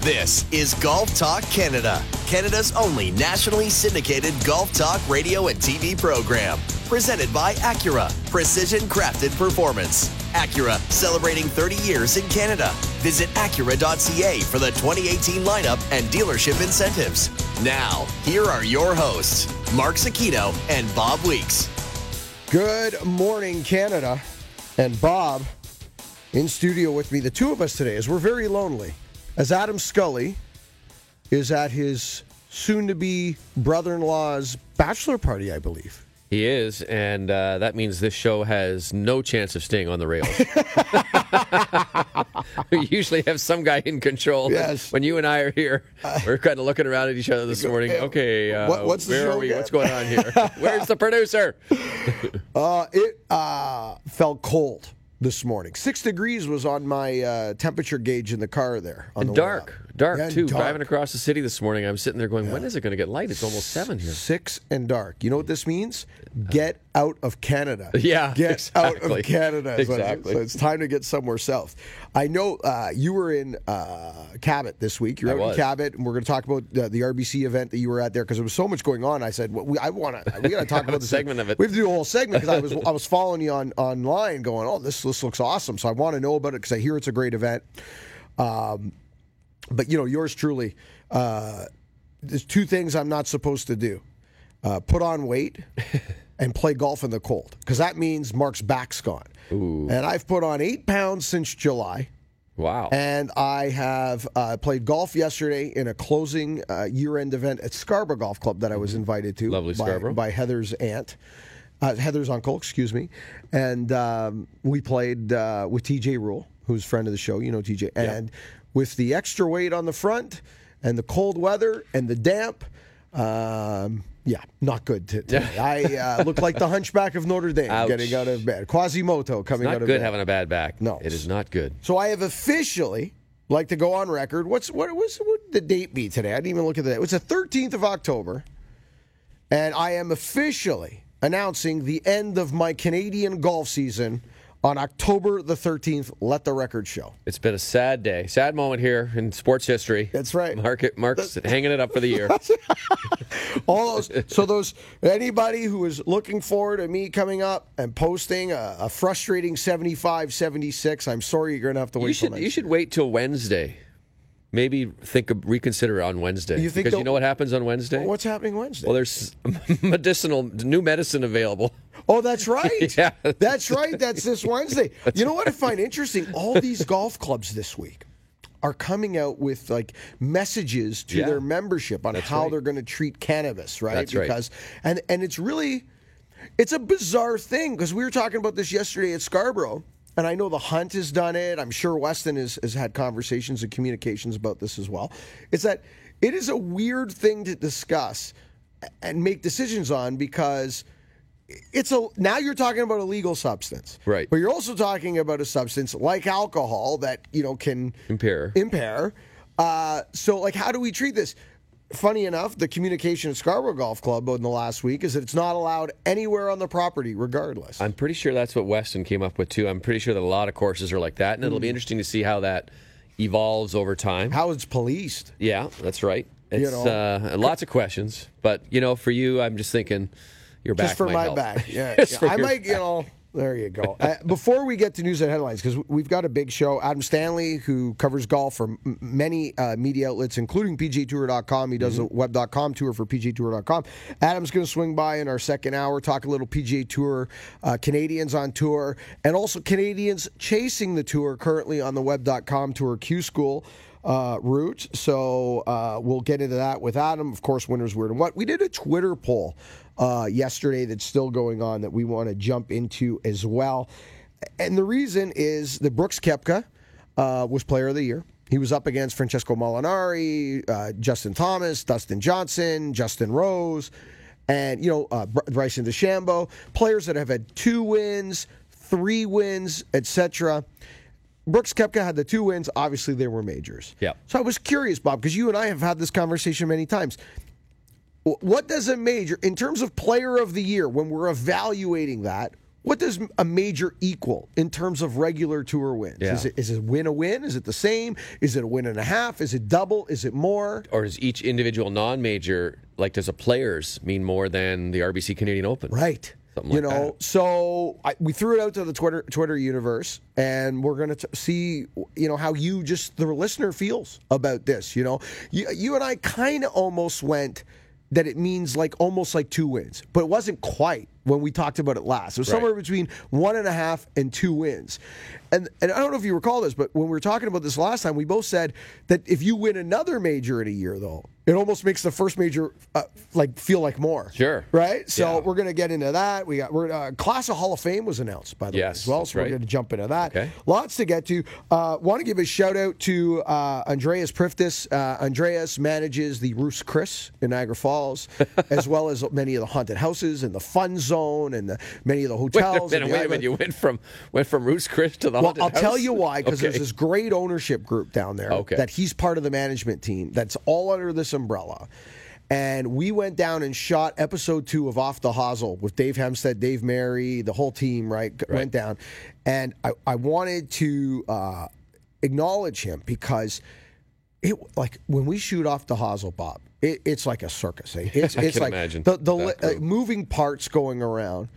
This is Golf Talk Canada, Canada's only nationally syndicated golf talk radio and TV program. Presented by Acura, precision crafted performance. Acura, celebrating 30 years in Canada. Visit Acura.ca for the 2018 lineup and dealership incentives. Now, here are your hosts, Mark Zecchino and Bob Weeks. Good morning, Canada. And Bob in studio with me, the two of us today, as we're very lonely, as Adam Scully is at his soon to be brother in law's bachelor party, I believe. He is, and uh, that means this show has no chance of staying on the rails. we usually have some guy in control. Yes. When you and I are here, we're kind of looking around at each other this morning. Okay, uh, What- what's where are we? again? What's going on here? Where's the producer? Uh, it uh, felt cold this morning. Six degrees was on my uh, temperature gauge in the car there. On And the dark. Dark Yeah, too. dark. Driving across the city this morning, I'm sitting there going, "When is it going to get light? It's almost seven here." Six and dark. You know what this means? Get out of Canada. Yeah, Get out of Canada. is what it is. Exactly. So it's time to get somewhere south. I know uh, you were in uh, Cabot this week. You're I out was. in Cabot, and we're going to talk about uh, the RBC event that you were at there because there was so much going on. I said, well, we, I want to. We got to talk about the segment of it. We have to do a whole segment because I was I was following you on online, going, oh, this this looks awesome. So I want to know about it because I hear it's a great event. Um, but you know, yours truly. Uh, there's two things I'm not supposed to do: uh, put on weight and play golf in the cold, because that means Mark's back's gone. And I've put on eight pounds since July. Wow. And I have uh, played golf yesterday in a closing uh, year-end event at Scarborough Golf Club that I was invited to. Lovely by, Scarborough. by Heather's aunt, uh, Heather's uncle, excuse me. And um, we played uh, with TJ Rule, who's a friend of the show. You know TJ. And with the extra weight on the front and the cold weather and the damp. Um, yeah, not good today. I uh, look like the Hunchback of Notre Dame Ouch. getting out of bed. Quasimodo coming out of bed. Not good having a bad back. No. it is not good. So I have officially like to go on record. What's what was what would the date be today? I didn't even look at the date. It was the 13th of October, and I am officially announcing the end of my Canadian golf season on October the 13th. Let the record show. It's been a sad day, sad moment here in sports history. That's right. Mark it, Mark's hanging it up for the year. All those, so those anybody who is looking forward to me coming up and posting a, a frustrating 75, 76, I'm sorry you're going to have to wait You should you should wait till Wednesday. Maybe think of reconsider on Wednesday. You think because you know what happens on Wednesday? What's happening Wednesday? well, there's medicinal new medicine available. Oh, that's right. Yeah. That's right. That's this Wednesday. you know what I find interesting? All these golf clubs this week are coming out with like messages to Yeah. their membership on how right. they're going to treat cannabis, right? That's right. because and and it's really it's a bizarre thing because we were talking about this yesterday at Scarborough. And I know the Hunt has done it. I'm sure Weston has, has had conversations and communications about this as well. It's that it is a weird thing to discuss and make decisions on because it's a now you're talking about a legal substance, Right. But you're also talking about a substance like alcohol that you know can Impair. Impair. Uh, so, like, how do we treat this? Funny enough, the communication at Scarborough Golf Club in the last week is that it's not allowed anywhere on the property, regardless. I'm pretty sure that's what Weston came up with too. I'm pretty sure that a lot of courses are like that, and it'll Hmm. be interesting to see how that evolves over time. how it's policed. Yeah, that's right. It's know. uh, lots of questions, but you know, for you, I'm just thinking your back just for my help. back. Yeah, yeah. I might, you back. know. There you go. Uh, before we get to news and headlines, because we've got a big show. Adam Stanley, who covers golf for m- many uh, media outlets, including PGTour.com. He does Mm-hmm. a web.com tour for PGTour.com. Adam's going to swing by in our second hour, talk a little PGA Tour, uh, Canadians on tour, and also Canadians chasing the tour currently on the web.com tour Q School uh, route. So uh, we'll get into that with Adam. Of course, winners, weird, and what. We did a Twitter poll uh, yesterday that's still going on that we want to jump into as well. And the reason is that Brooks Koepka uh, was Player of the Year. He was up against Francesco Molinari, uh, Justin Thomas, Dustin Johnson, Justin Rose, and you know uh, Br- Bryson DeChambeau, players that have had two wins, three wins, etc. Brooks Koepka had the two wins. Obviously, they were majors. Yep. So I was curious, Bob, because you and I have had this conversation many times. Wh- What does a major, in terms of player of the year, when we're evaluating that, what does a major equal in terms of regular tour wins? Yeah. Is it is it win a win? Is it the same? Is it a win and a half? Is it double? Is it more? Or does each individual non-major, like does a players, mean more than the RBC Canadian Open? Right. Something you like know, that. so I, we threw it out to the Twitter Twitter universe, and we're going to see, you know, how you just the listener feels about this. You know, you, you and I kind of almost went that it means like almost like two wins, but it wasn't quite when we talked about it last. It was Right. somewhere between one and a half and two wins. And and I don't know if you recall this, but when we were talking about this last time, we both said that if you win another major in a year, though, it almost makes the first major uh, like feel like more. Sure. Right. So Yeah. we're going to get into that. We got we're uh, class of Hall of Fame was announced by the way Yes, as well, so we're going to jump into that. Okay. Lots to get to. Uh, Want to give a shout out to uh, Andreas Priftis. Uh, Andreas manages the Roos Chris in Niagara Falls, as well as many of the haunted houses and the fun zone and the, many of the Wait a hotels. minute, wait a minute. You went from went from Roost Chris to the well, I'll tell you why, because there's this great ownership group down there Okay. that he's part of the management team that's all under this umbrella. And we went down and shot episode two of Off the Hazel with Dave Hempstead, Dave Mary, the whole team, right? g- Went down. And I, I wanted to uh, acknowledge him because it like when we shoot off the Hazel Bob, it, it's like a circus. eh? It's, I it's can like imagine the, the li- uh, moving parts going around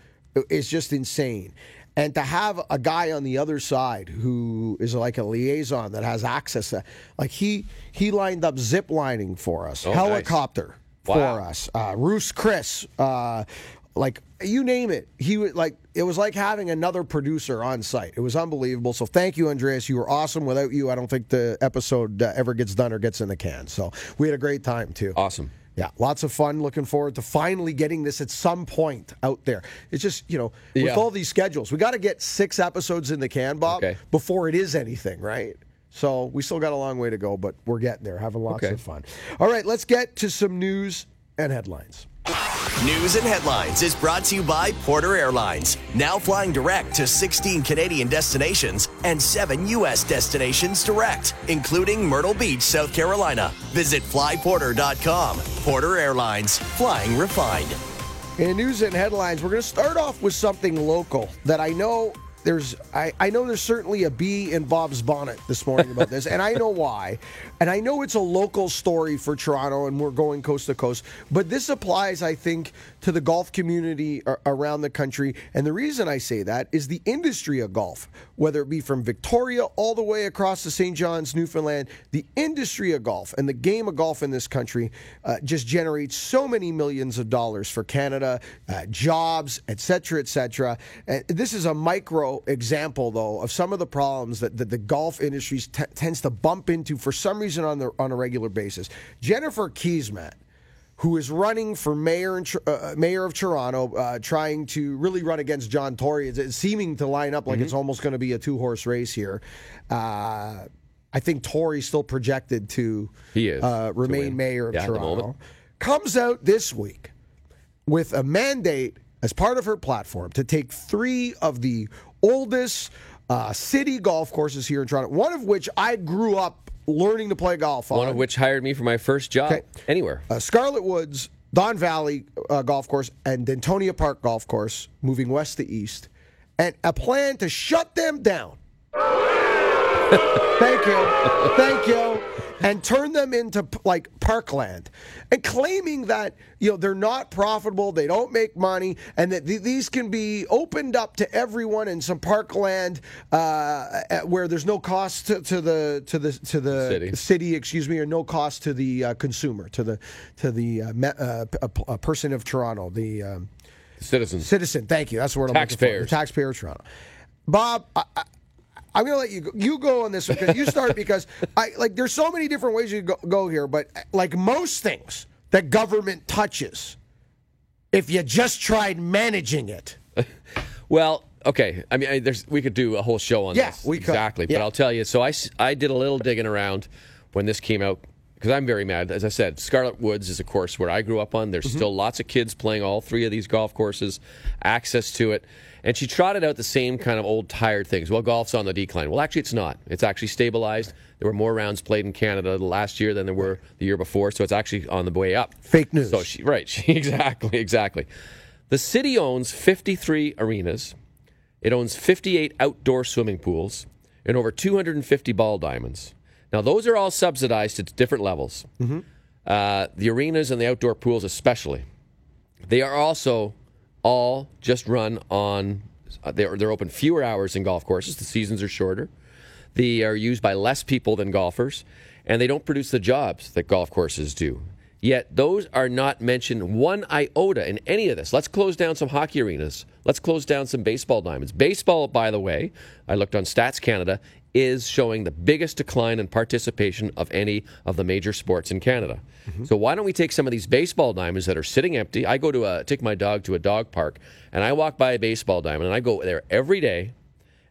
is just insane. And to have a guy on the other side who is like a liaison that has access to, like he he lined up zip lining for us, Oh, nice. helicopter for Wow. us, uh, Roos Chris, uh, like you name it. He was like it was like having another producer on site. It was unbelievable. So thank you, Andreas. You were awesome. Without you, I don't think the episode uh, ever gets done or gets in the can. So we had a great time too. awesome. Yeah, lots of fun. Looking forward to finally getting this at some point out there. It's just, you know, with Yeah. all these schedules, we got to get six episodes in the can, Bob, Okay. before it is anything, right? So we still got a long way to go, but we're getting there, having lots Okay. of fun. All right, let's get to some news and headlines. News and headlines is brought to you by Porter Airlines, now flying direct to 16 Canadian destinations and 7 U.S. destinations direct, including Myrtle Beach, South Carolina. Visit flyporter.com. Porter Airlines, flying refined. In news and headlines, we're going to start off with something local that I know there's I, I know there's certainly a bee in Bob's bonnet this morning about this, and I know why. And I know it's a local story for Toronto, and we're going coast to coast. But this applies, I think, to the golf community around the country. And the reason I say that is the industry of golf, whether it be from Victoria all the way across to St. John's, Newfoundland, the industry of golf and the game of golf in this country uh, just generates so many millions of dollars for Canada, uh, jobs, et cetera, et cetera. And this is a micro example, though, of some of the problems that, that the golf industry t- tends to bump into for some reason on, the, on a regular basis. Jennifer Keesmaat who is running for mayor in, uh, mayor of Toronto, uh, trying to really run against John Tory. It's, it's seeming to line up like Mm-hmm. it's almost going to be a two horse race here. Uh, I think Tory's still projected to He is, uh, to remain win. mayor of Yeah, Toronto. Comes out this week with a mandate as part of her platform to take three of the oldest uh, city golf courses here in Toronto, one of which I grew up learning to play golf on. One of which hired me for my first job Okay. anywhere. uh, Scarlett Woods, Don Valley uh, Golf Course, and Dentonia Park Golf Course, moving west to east, and a plan to shut them down. Thank you. Thank you. And turn them into like parkland, and claiming that you know they're not profitable, they don't make money, and that th- these can be opened up to everyone in some parkland uh, where there's no cost to, to the to the to the City. city, excuse me, or no cost to the uh, consumer, to the to the uh, me, uh, p- a, p- a person of Toronto, the um, Citizens. citizen. Thank you. That's the word I'm looking for. Taxpayers. The taxpayer of Toronto. Bob, I, I'm to let you go. you go on this one because you start because I like. There's so many different ways you go, go here, but like most things that government touches, if you just tried managing it, Well, okay. I mean, I, there's we could do a whole show on Yeah, this. we could. exactly. Yeah. But I'll tell you. So I I did a little digging around when this came out because I'm very mad. As I said, Scarlett Woods is a course where I grew up on. There's mm-hmm. still lots of kids playing all three of these golf courses, access to it. And she trotted out the same kind of old tired things. Well, golf's on the decline. Well, actually, it's not. It's actually stabilized. There were more rounds played in Canada last year than there were the year before, so it's actually on the way up. Fake news. So she, right, she, exactly, exactly. The city owns 53 arenas It owns 58 outdoor swimming pools and over 250 ball diamonds. Now, those are all subsidized at different levels. Uh, the arenas and the outdoor pools, especially. They are also all just run on. Uh, they're they're open fewer hours than golf courses. The seasons are shorter. They are used by less people than golfers, and they don't produce the jobs that golf courses do. Yet those are not mentioned one iota in any of this. Let's close down some hockey arenas. Let's close down some baseball diamonds. Baseball, by the way, I looked on Stats Canada, is showing the biggest decline in participation of any of the major sports in Canada. Mm-hmm. So why don't we take some of these baseball diamonds that are sitting empty? I go to a take my dog to a dog park and I walk by a baseball diamond and I go there every day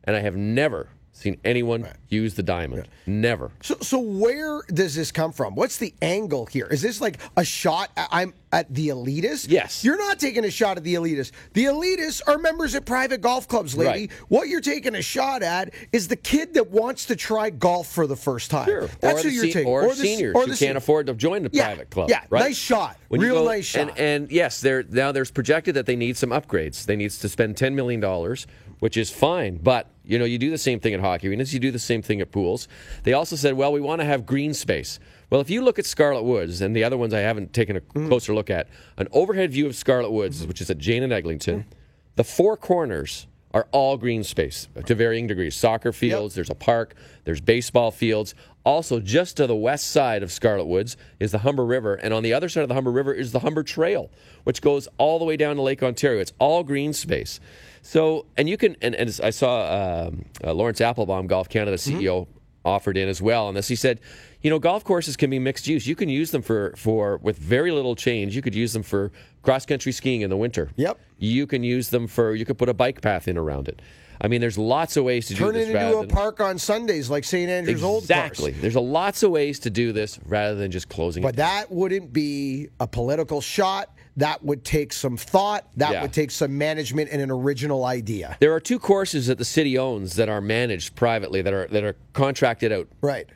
and I have never seen anyone use the diamond. Never. So, so where does this come from? What's the angle here? Is this like a shot? I'm at the elitists. Yes. You're not taking a shot at the elitists. The elitists are members at private golf clubs, lady. Right. What you're taking a shot at is the kid that wants to try golf for the first time. Sure. That's or who you're se- taking. Or, the, seniors or who the can't afford to join the Yeah, private club. yeah, right? nice shot. When Real go- nice shot. And, and yes, there now there's projected that they need some upgrades. They needs to spend ten million dollars, which is fine. But you know, you do the same thing at hockey arenas. You do the same thing at pools. They also said, well, we want to have green space. Well, if you look at Scarlett Woods and the other ones I haven't taken a Mm-hmm. closer look at, an overhead view of Scarlett Woods, which is at Jane and Eglinton, Mm-hmm. the four corners are all green space to varying degrees. Soccer fields, there's a park, there's baseball fields. Also, just to the west side of Scarlett Woods is the Humber River, and on the other side of the Humber River is the Humber Trail, which goes all the way down to Lake Ontario. It's all green space. So, and you can, and, and I saw um, uh, Laurence Applebaum, Golf Canada CEO, offered in as well on this. He said, you know, golf courses can be mixed use. You can use them for, for with very little change. You could use them for cross country skiing in the winter. Yep. You can use them for. You could put a bike path in around it. I mean, there's lots of ways to Turn do it this. rather into a park on Sundays like St. Andrews Old Course. Exactly. There's a lots of ways to do this rather than just closing But it. that wouldn't be a political shot. That would take some thought. That Yeah. would take some management and an original idea. There are two courses that the city owns that are managed privately that are that are contracted out. Right.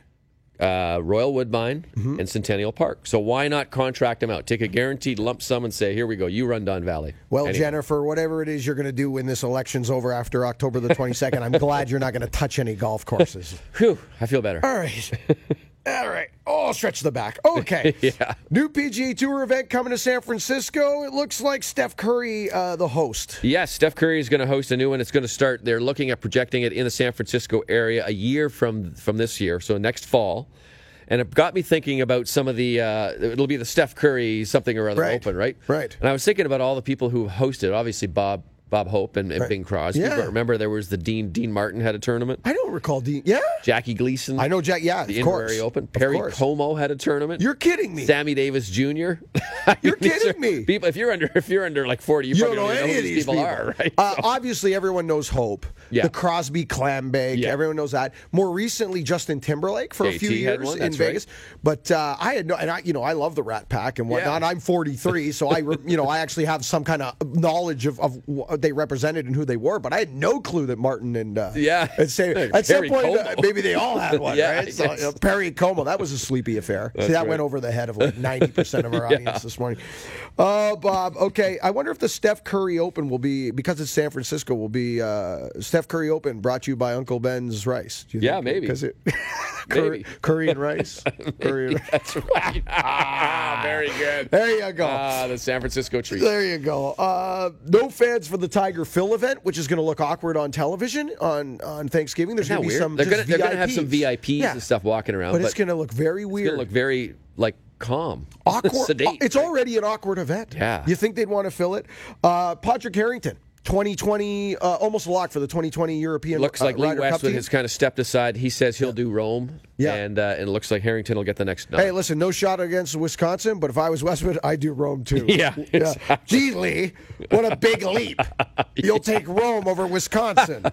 uh, Royal Woodbine Mm-hmm. and Centennial Park. So why not contract them out? Take a guaranteed lump sum and say, "Here we go. You run Don Valley." Well, Anyway. Jennifer, whatever it is you're going to do when this election's over after October the 22nd, I'm glad you're not going to touch any golf courses. Whew, I feel better. All right. All right. Oh, stretch the back. Okay. Yeah. New PGA Tour event coming to San Francisco. It looks like Steph Curry, uh, the host. Yes, Steph Curry is going to host a new one. It's going to start. They're looking at projecting it in the San Francisco area a year from from this year, so next fall. And it got me thinking about some of the. Uh, it'll be the Steph Curry something or other Right. open, right? Right. And I was thinking about all the people who hosted. Obviously, Bob Bob Hope and, and Bing Crosby. Yeah. But remember, there was the Dean Dean Martin had a tournament. I don't recall Dean. Yeah. Jackie Gleason. I know Jack. Yeah, the of course. Open. Perry course. Como had a tournament. You're kidding me. Sammy Davis Jr. You're kidding are me. People, if you're under, if you're under like 40, you, You probably don't know any who of these people, people. are, right? Uh, obviously, everyone knows Hope. Yeah. The Crosby Clambake. Yeah. Everyone knows that. More recently, Justin Timberlake for a few years in right. Vegas. But uh, I had no, and I, you know, I love the Rat Pack and whatnot. Yeah. I'm 43, so I, re- you know, I actually have some kind of knowledge of, of what they represented and who they were. But I had no clue that Martin and uh, Yeah. and at some point, uh, maybe they all had one, Yeah, right? So, yes. you know, Perry Como, that was a sleepy affair. See, that right. went over the head of like 90% of our audience this morning. Oh, Bob. Okay, I wonder if the Steph Curry Open will be because it's San Francisco. Will be uh, Steph Curry Open brought to you by Uncle Ben's Rice. Do you Yeah, think? maybe. 'Cause it, curry, Maybe. curry and rice. curry and, That's right. Ah, very good. there you go. Ah, the San Francisco treat. There you go. Uh, no fans for the Tiger Phil event, which is going to look awkward on television on, on Thanksgiving. There's going to be weird? some. they're gonna, have some VIPs. Yeah. and stuff walking around, but it's going to look very it's weird. look very like calm, awkward. It's already an awkward event. Yeah. You think they'd want to fill it? Uh, Padraig Harrington, 2020, uh, almost a lock for the 2020 European. Looks uh, like Lee Ryder Cup Westwood has kind of stepped aside. He says he'll do Rome, Yeah. and uh, and it looks like Harrington will get the next. nod. Hey, listen, no shot against Wisconsin, but if I was Westwood, I'd do Rome too. Yeah, Gee, Lee, what a big leap. You'll take Rome over Wisconsin.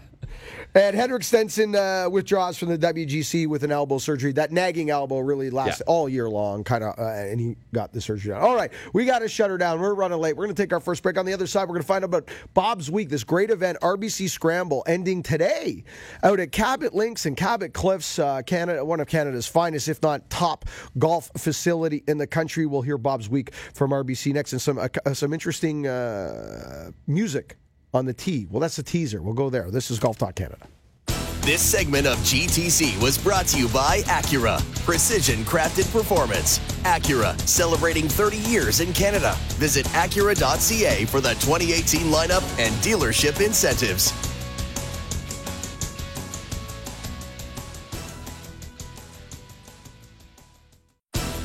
And Henrik Stenson uh, withdraws from the WGC with an elbow surgery. That nagging elbow really lasted Yeah. all year long, kind of, uh, and he got the surgery done. All right, we got to shut her down. We're running late. We're going to take our first break. On the other side, we're going to find out about Bob's Week, this great event, RBC Scramble, ending today out at Cabot Links and Cabot Cliffs, uh, Canada, one of Canada's finest, if not top, golf facility in the country. We'll hear Bob's Week from RBC next, and some uh, some interesting uh, music on the tee. Well, that's a teaser. We'll go there. This is Golf Talk Canada. This segment of GTC was brought to you by Acura. Precision crafted performance. Acura, celebrating 30 years in Canada. Visit Acura.ca for the 2018 lineup and dealership incentives.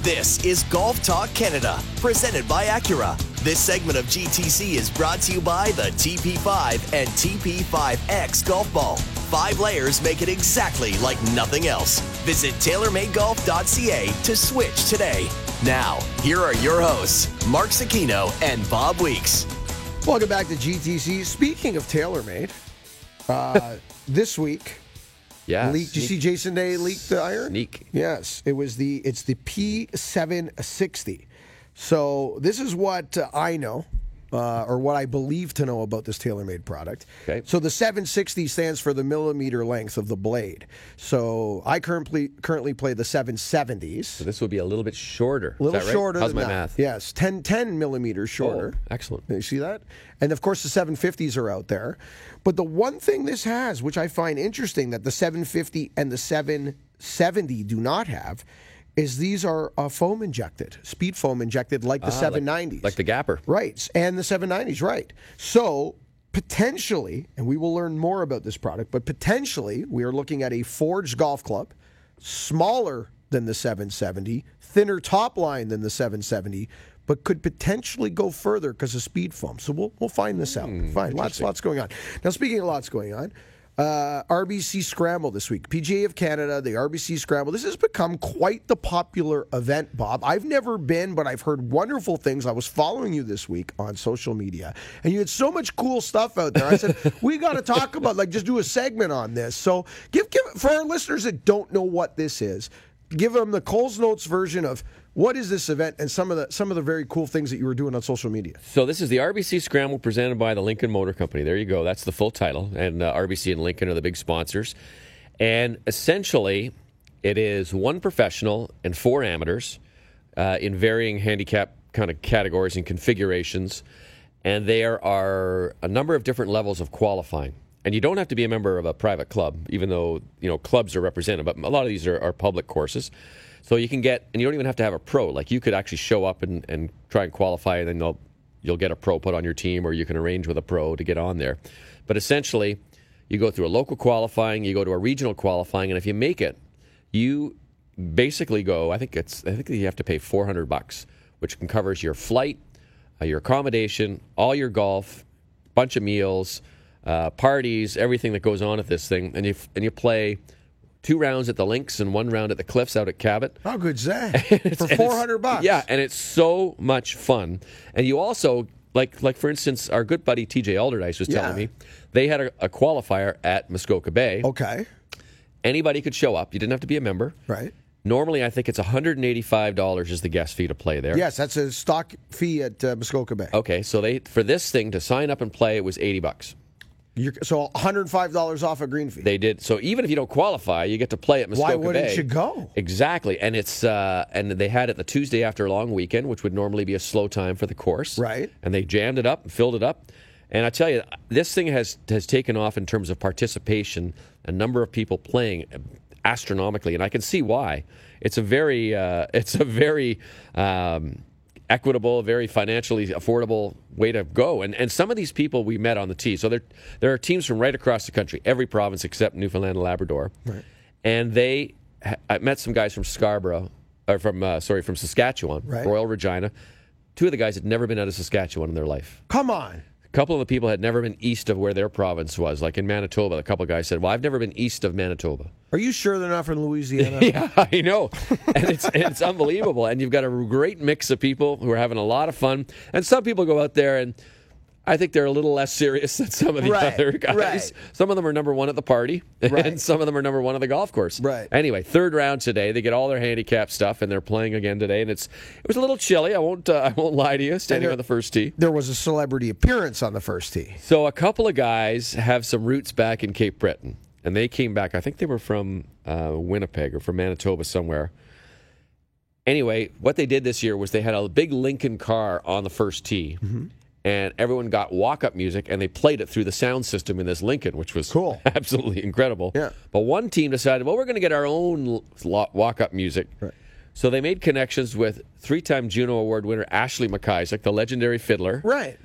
This is Golf Talk Canada, presented by Acura. This segment of GTC is brought to you by the TP5 and TP5X golf ball. Five layers make it exactly like nothing else. Visit TaylorMadeGolf.ca to switch today. Now, here are your hosts, Mark Zecchino and Bob Weeks. Welcome back to GTC. Speaking of TaylorMade, uh, this week Yeah. Did you see Jason Day leak the iron? Sneak. Yes, it was the it's the P760. So this is what uh, I know, uh, or what I believe to know about this TaylorMade product. Okay. So the 760 stands for the millimeter length of the blade. So I currently currently play the 770s. So this would be a little bit shorter. A little Is that right? shorter How's than my that. math? Yes, 10, 10 millimeters shorter. Oh, excellent. You see that? And of course, the 750s are out there. But the one thing this has, which I find interesting, that the 750 and the 770 do not have, is these are uh, foam injected, speed foam injected, like the Ah, like- 790s. Like the GAPR. Right, and the 790s, right. So potentially, and we will learn more about this product, but potentially we are looking at a forged golf club, smaller than the 770, thinner top line than the 770, but could potentially go further because of speed foam. So we'll we'll find this out. Fine, lots lots going on. Now speaking of lots going on. Uh, RBC Scramble this week. PGA of Canada, the RBC Scramble. This has become quite the popular event, Bob. I've never been, but I've heard wonderful things. I was following you this week on social media, and you had so much cool stuff out there. I said, we got to talk about, like, just do a segment on this. So, give, give for our listeners that don't know what this is, give them the Coles Notes version of what is this event and some of the some of the very cool things that you were doing on social media. So this is the RBC Scramble presented by the Lincoln Motor Company. There you go. That's the full title, and uh, RBC and Lincoln are the big sponsors. And essentially, it is one professional and four amateurs uh, in varying handicap kind of categories and configurations. And there are a number of different levels of qualifying. And you don't have to be a member of a private club, even though you know clubs are represented. But a lot of these are, are public courses. So you can get, and you don't even have to have a pro. Like you could actually show up and, and try and qualify, and then they'll, you'll get a pro put on your team, or you can arrange with a pro to get on there. But essentially, you go through a local qualifying, you go to a regional qualifying, and if you make it, you basically go. I think it's. I think you have to pay four hundred bucks, which covers your flight, uh, your accommodation, all your golf, bunch of meals, uh, parties, everything that goes on at this thing, and you and you play two rounds at the links and one round at the cliffs out at Cabot. How good's that? For four hundred bucks. Yeah, and it's so much fun. And you also like like for instance, our good buddy TJ Alderdice was telling Yeah. me they had a, a qualifier at Muskoka Bay. Okay. Anybody could show up. You didn't have to be a member. Right. Normally, I think it's $185 is the guest fee to play there. Yes, that's a stock fee at uh, Muskoka Bay. Okay, so they for this thing to sign up and play it was 80 bucks. You're, so one hundred five dollars off a green fee. They did so even if you don't qualify, you get to play at Muskoka Why wouldn't Bay. you go? Exactly, and it's uh, and they had it the Tuesday after a long weekend, which would normally be a slow time for the course. Right. And they jammed it up and filled it up. And I tell you, this thing has has taken off in terms of participation, a number of people playing astronomically, and I can see why. It's a very uh, it's a very um, equitable, very financially affordable way to go. And and some of these people we met on the tee. So there there are teams from right across the country, every province except Newfoundland and Labrador. Right. And they I met some guys from Scarborough or from uh, sorry, from Saskatchewan, Right. Royal Regina. Two of the guys had never been out of Saskatchewan in their life. Come on. A couple of the people had never been east of where their province was. Like in Manitoba, a couple of guys said, "Well, I've never been east of Manitoba." Are you sure they're not from Louisiana? Yeah, I know, and it's it's unbelievable. And you've got a great mix of people who are having a lot of fun, and some people go out there and. I think they're a little less serious than some of the Right, other guys. right. Some of them are number one at the party, Right. and some of them are number one at the golf course. Right. Anyway, third round today. They get all their handicap stuff, and they're playing again today. And it's it was a little chilly. I won't uh, I won't lie to you. Standing they're- on the first tee. There was a celebrity appearance on the first tee. So a couple of guys have some roots back in Cape Breton, and they came back. I think they were from uh, Winnipeg or from Manitoba somewhere. Anyway, what they did this year was they had a big Lincoln car on the first tee, and everyone got walk up music and they played it through the sound system in this Lincoln, which was Cool. absolutely incredible. Yeah. But one team decided, well, we're going to get our own walk up music. Right. So they made connections with three time Juno Award winner Ashley MacIsaac, the legendary fiddler. Right.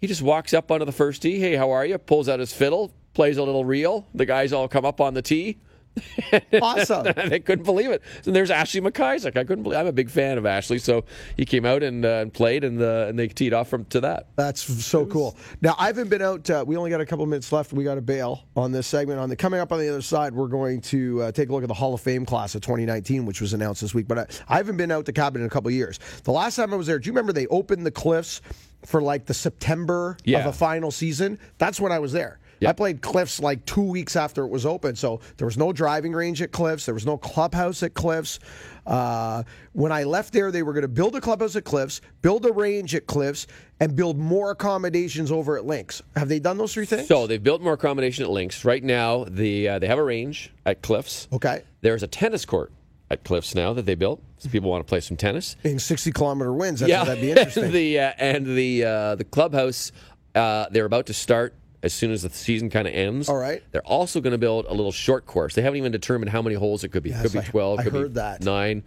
He just walks up onto the first tee. Hey, how are you? Pulls out his fiddle, plays a little reel. The guys all come up on the tee. Awesome. they couldn't believe it. And there's Ashley MacIsaac. I couldn't believe. I'm a big fan of Ashley, so he came out and, uh, and played, and uh, and they teed off from to that. That's so cool. Now I haven't been out. Uh, we only got a couple minutes left. We got to bail on this segment. On the coming up on the other side, we're going to uh, take a look at the Hall of Fame class of 2019, which was announced this week. But I, I haven't been out to Cabot in a couple years. The last time I was there, do you remember they opened the cliffs for like the September Yeah. of a final season? That's when I was there. Yeah. I played Cliffs like two weeks after it was open, so there was no driving range at Cliffs. There was no clubhouse at Cliffs. Uh, when I left there, they were going to build a clubhouse at Cliffs, build a range at Cliffs, and build more accommodations over at Links. Have they done those three things? So they've built more accommodation at Links. Right now, the uh, they have a range at Cliffs. okay, There's a tennis court at Cliffs now that they built. So people want to play some tennis. in sixty kilometer winds, that's, that'd be interesting. the uh, and the uh, the clubhouse uh, they're about to start as soon as the season kind of ends. All right. They're also going to build a little short course. They haven't even determined how many holes it could be. Yes, could be I- twelve. I could heard be that. nine.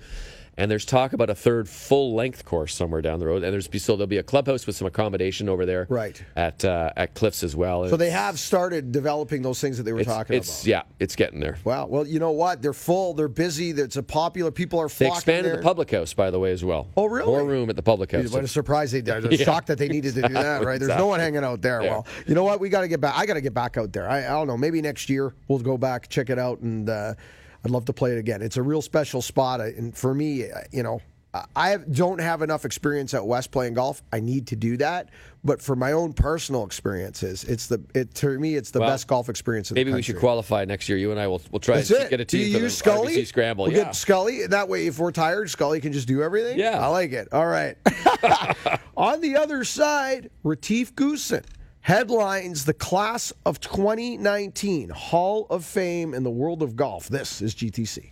And there's talk about a third full length course somewhere down the road. And there's be so there'll be a clubhouse with some accommodation over there. Right. At uh, at Cliffs as well. so they have started developing those things that they were it's, talking it's about. yeah, it's getting there. Wow. Well, you know what? They're full. They're busy. It's a popular. People are flocking. They expanded there. the public house, by the way, as well. Oh, really? More room at the public house. What a surprise they did. Yeah. shocked that they needed to do that, right? There's no one hanging out there. Yeah. Well, you know what? We got to get back. I got to get back out there. I, I don't know. Maybe next year we'll go back, check it out, and uh, I'd love to play it again. It's a real special spot. uh, And for me, uh, you know, I- don't have enough experience at West playing golf. I need to do that. But for my own personal experiences, it's the it to me it's the Well, best golf experience in Maybe the we should qualify next year. You and I will we'll try That's and it. get a team. do you use Scully? RBC Scramble. We'll yeah. get Scully. That way, if we're tired, Scully can just do everything. Yeah. I like it. All right. On the other side, Retief Goosen headlines the class of 2019 Hall of Fame in the world of golf. This is GTC.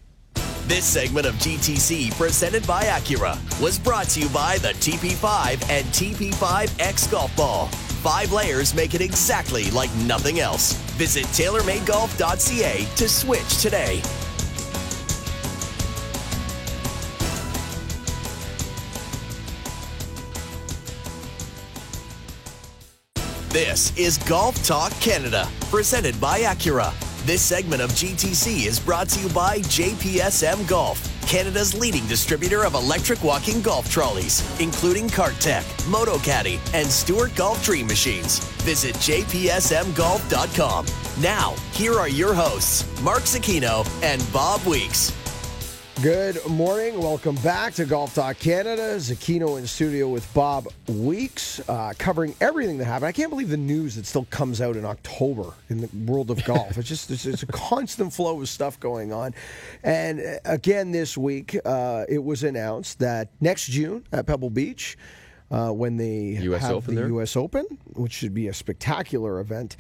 This segment of GTC, presented by Acura, was brought to you by the TP5 and TP5X Golf Ball. Five layers make it exactly like nothing else. Visit TaylorMadeGolf.ca to switch today. This is Golf Talk Canada, presented by Acura. This segment of GTC is brought to you by JPSM Golf, Canada's leading distributor of electric walking golf trolleys, including CartTech, MotoCaddy, and Stewart Golf Dream Machines. Visit jpsmgolf.com. Now, here are your hosts, Mark Zecchino and Bob Weeks. Good morning. Welcome back to Golf Talk Canada. Zecchino in studio with Bob Weeks, uh, covering everything that happened. I can't believe the news that still comes out in October in the world of golf. It's just it's, it's a constant flow of stuff going on. And uh, again, this week, uh, it was announced that next June at Pebble Beach, uh, when they US have Open the there? U.S. Open, which should be a spectacular event,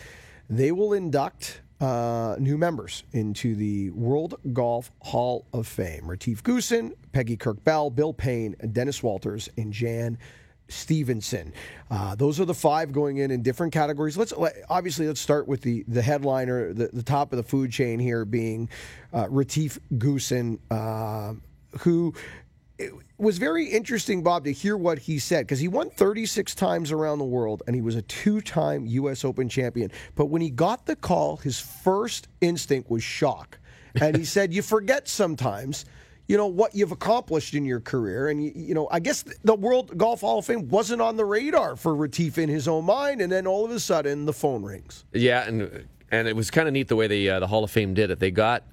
they will induct uh, new members into the World Golf Hall of Fame. Retief Goosen, Peggy Kirk Bell, Bill Payne, Dennis Walters, and Jan Stephenson. Uh, those are the five going in in different categories. Let's let, obviously let's start with the the headliner, the, the top of the food chain here being uh, Retief Goosen, uh, who was very interesting, Bob, to hear what he said because he won 36 times around the world and he was a two time U.S. Open champion. But when he got the call, his first instinct was shock. And he said, You forget sometimes. You know what you've accomplished in your career, and you, you know I guess the World Golf Hall of Fame wasn't on the radar for Retief in his own mind, and then all of a sudden the phone rings. Yeah, and and it was kind of neat the way the uh, the Hall of Fame did it. They got,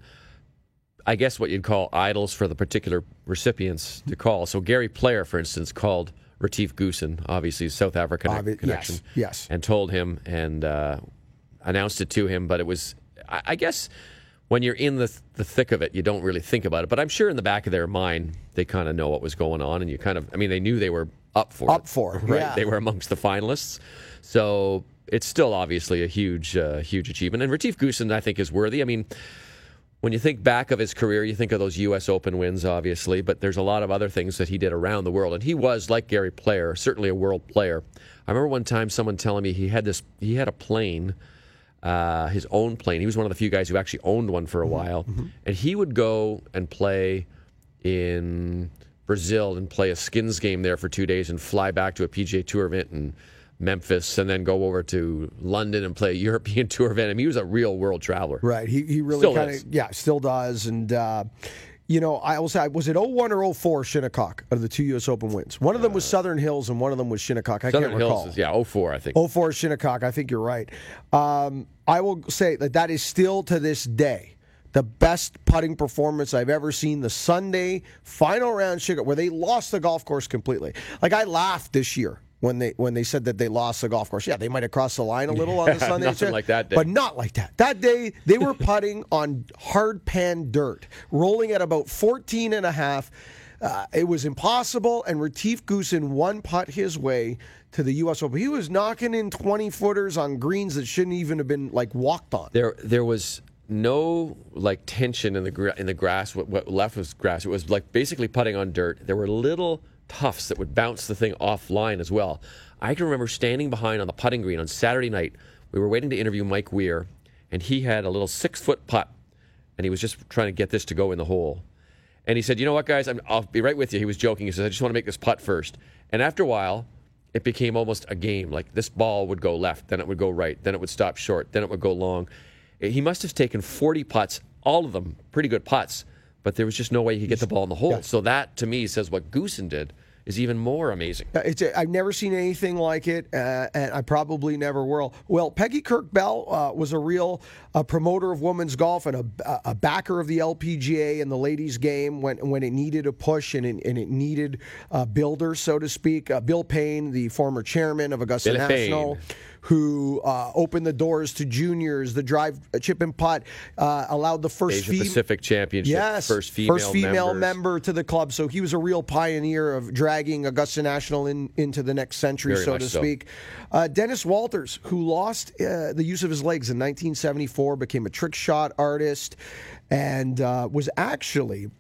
I guess, what you'd call idols for the particular recipients to call. So Gary Player, for instance, called Retief Goosen, obviously South African Obvi- connection, yes, yes. and told him and uh, announced it to him. But it was, I, I guess. When you're in the the thick of it, you don't really think about it. But I'm sure in the back of their mind, they kind of know what was going on, and you kind of, I mean, they knew they were up for Up it. for it, right? yeah. They were amongst the finalists. So it's still obviously a huge, uh, huge achievement. And Retief Goosen, I think, is worthy. I mean, when you think back of his career, you think of those U.S. Open wins, obviously, but there's a lot of other things that he did around the world, and he was like Gary Player, certainly a world player. I remember one time someone telling me he had this, he had a plane, uh, his own plane. He was one of the few guys who actually owned one for a while, and he would go and play in Brazil and play a skins game there for two days, and fly back to a PGA Tour event in Memphis, and then go over to London and play a European Tour event. I mean, he was a real world traveler. Right. He, he really kind of, yeah, still does. And, uh, you know, I will say, was it 01 or 04 Shinnecock of the two U.S. Open wins? One of them was Southern Hills and one of them was Shinnecock. I Uh, Southern can't recall. Hills is yeah, 04, I think. 04 Shinnecock. I think you're right. Um, I will say that that is still to this day the best putting performance I've ever seen. The Sunday final round Shinnecock, where they lost the golf course completely. Like I laughed this year. When they when they said that they lost the golf course, yeah, they might have crossed the line a little on the Sunday, Nothing like that day. but not like that. That day they were putting on hard pan dirt, rolling at about 14 and a half. Uh, it was impossible, and Retief Goosen one putt his way to the U.S. Open. He was knocking in 20 footers on greens that shouldn't even have been like walked on. There, there was no like tension in the gra- in the grass. What, what left was grass. It was like basically putting on dirt. There were little tufts that would bounce the thing offline as well. I can remember standing behind on the putting green on Saturday night. We were waiting to interview Mike Weir, and he had a little six foot putt, and he was just trying to get this to go in the hole. And he said, "You know what, guys? I'm, I'll be right with you." He was joking. He says, "I just want to make this putt first. And after a while, it became almost a game. Like this ball would go left, then it would go right, then it would stop short, then it would go long. He must have taken 40 putts, all of them pretty good putts, but there was just no way he could get the ball in the hole. So that to me says what Goosen did is even more amazing. A, I've never seen anything like it, uh, and I probably never will. Well, Peggy Kirk Bell uh, was a real uh, promoter of women's golf and a, a backer of the LPGA and the ladies' game when when it needed a push and it, and it needed uh, builders, so to speak. Uh, Bill Payne, the former chairman of Augusta Billy National. Payne. Who uh, opened the doors to juniors? The drive, uh, chip and putt uh, allowed the first Asia fem- Pacific Championship, Yes, first female, female members. member to the club. So he was a real pioneer of dragging Augusta National in, into the next century, Very so to so. speak. Uh, Dennis Walters, who lost uh, the use of his legs in 1974, became a trick shot artist, and uh, was actually